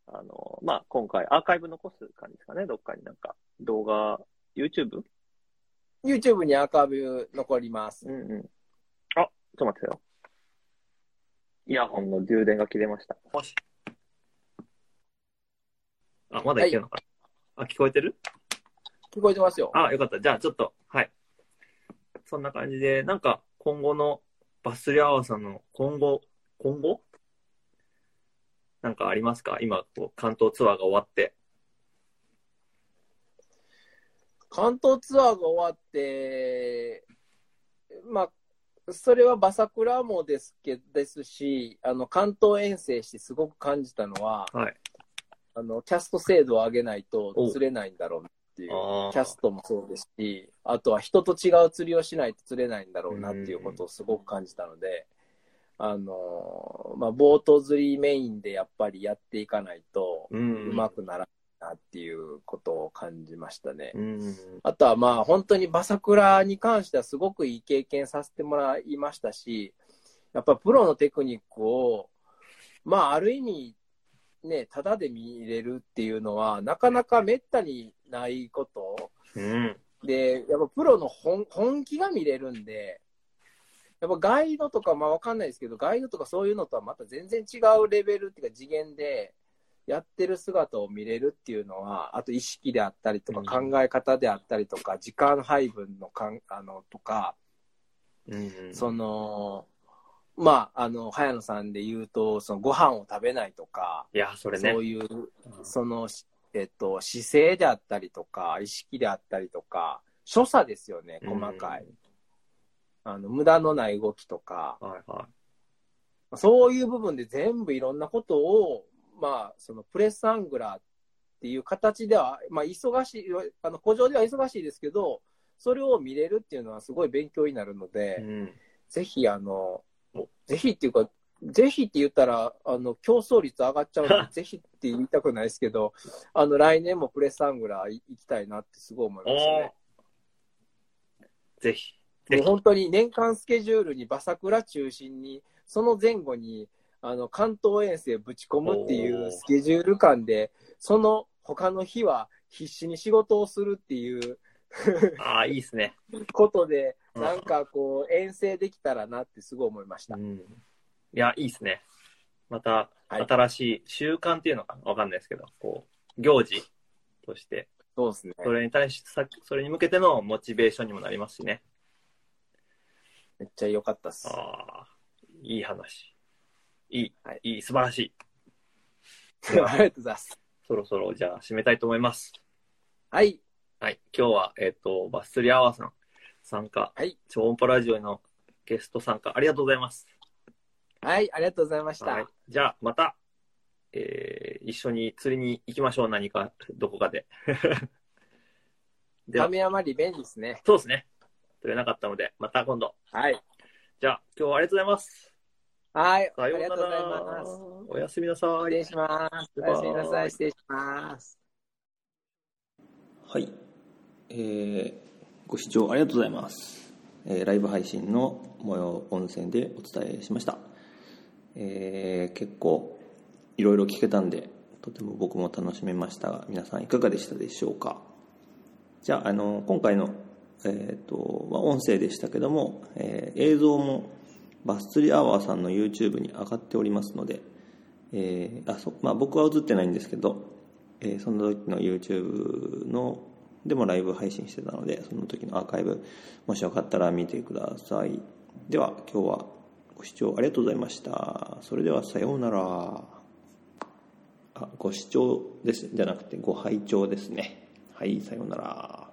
あの、まあ今回アーカイブ残す感じですかね、どっかになんか動画、YouTube? YouTube にアーカイブ残ります。うんうん。あ、ちょっと待ってよ。イヤホンの充電が切れました。もし。あ、まだいけるのかな、あ、聞こえてる？聞こえてますよ。あ、よかった。じゃあちょっと、はい。そんな感じで、なんか今後のバスリアワーさんの今後、今後？なんかありますか？今、こう関東ツアーが終わって。関東ツアーが終わって、まあ、それはバサクラもですけですし、あの関東遠征してすごく感じたのは、はい。あのキャスト精度を上げないとお釣れないんだろうなっていう。あキャストもそうですし、あとは人と違う釣りをしないと釣れないんだろうなっていうことをすごく感じたので、あのまあ、ボート釣りメインでやっぱりやっていかないと、う。うんまくならないなっていうことを感じましたね。うん。あとはまあ本当にバサクラに関してはすごくいい経験させてもらいましたし、やっぱプロのテクニックを、まあある意味ね、ただで見れるっていうのはなかなかめったにないことうん。で、やっぱプロの本本気が見れるんで、やっぱガイドとか、まあわかんないですけど、ガイドとかそういうのとはまた全然違うレベルっていうか次元でやってる姿を見れるっていうのは、あと意識であったりとかうん考え方であったりとか、時間配分のかんあのとか、うん。その、まあ、あの、早野さんで言うと、そのご飯を食べないとか、いや、それね。そういう、その、しえっと、姿勢であったりとか、意識であったりとか、所作ですよね、細かい。あの、無駄のない動きとか、はいはそういう部分で全部いろんなことを、まあ、そのプレスアングラーっていう形では、まあ、忙しい、あの、古城では忙しいですけど、それを見れるっていうのはすごい勉強になるので、い。うん。ぜひ、あの、ぜひっていうか、ぜひって言ったら、あの、競争率上がっちゃうので、ぜひって言いたくないですけど、あの、来年もプレスアングラー行きたいなってすごい思いましたね。ぜひ。ぜもうひ。本当に年間スケジュールにバサクラ中心に、その前後に、あの、関東遠征ぶち込むっていうスケジュール感で、その他の日は必死に仕事をするっていう ああ、いいですね。ことで、うんなんかこう、遠征できたらなってすごい思いましたう。ん。いや、いいですね。また、はい新しい習慣っていうのかなわかんないですけど、こう、行事として、そうですね。それに対して、さそれに向けてのモチベーションにもなりますしね。めっちゃ良かったっす。ああ、いい話。いい、はいいい、素晴らしい。ありがとうございます。そろそろ、じゃあ、締めたいと思います。はい。はい。今日は、えっ、と、バス釣りアワーさん参加、はい。超音波ラジオのゲスト参加、ありがとうございます。はい、ありがとうございました。はい。じゃあ、また、えー、一緒に釣りに行きましょう。何か、どこかで。では、亀山リベンジですね。そうですね。釣れなかったので、また今度。はい。じゃあ、今日はありがとうございます。はい。あさようなりがとうございらます。。おやすみなさい。失礼します。おやすみなさい。失礼します。はい、えーご視聴ありがとうございます、えーライブ配信の模様音声でお伝えしました、えー結構いろいろ聞けたんでとても僕も楽しめましたが皆さんいかがでしたでしょうかじゃああの今回の、えーとまあ、音声でしたけども、えー映像もバス釣りアワーさんの YouTube に上がっておりますので、えーあそまあ、僕は映ってないんですけど、えーその時の YouTube のでもライブ配信してたのでその時のアーカイブもしよかったら見てください。では今日はご視聴ありがとうございました。それではさようなら。あご視聴です。じゃなくてご拝聴ですね。はいさようなら。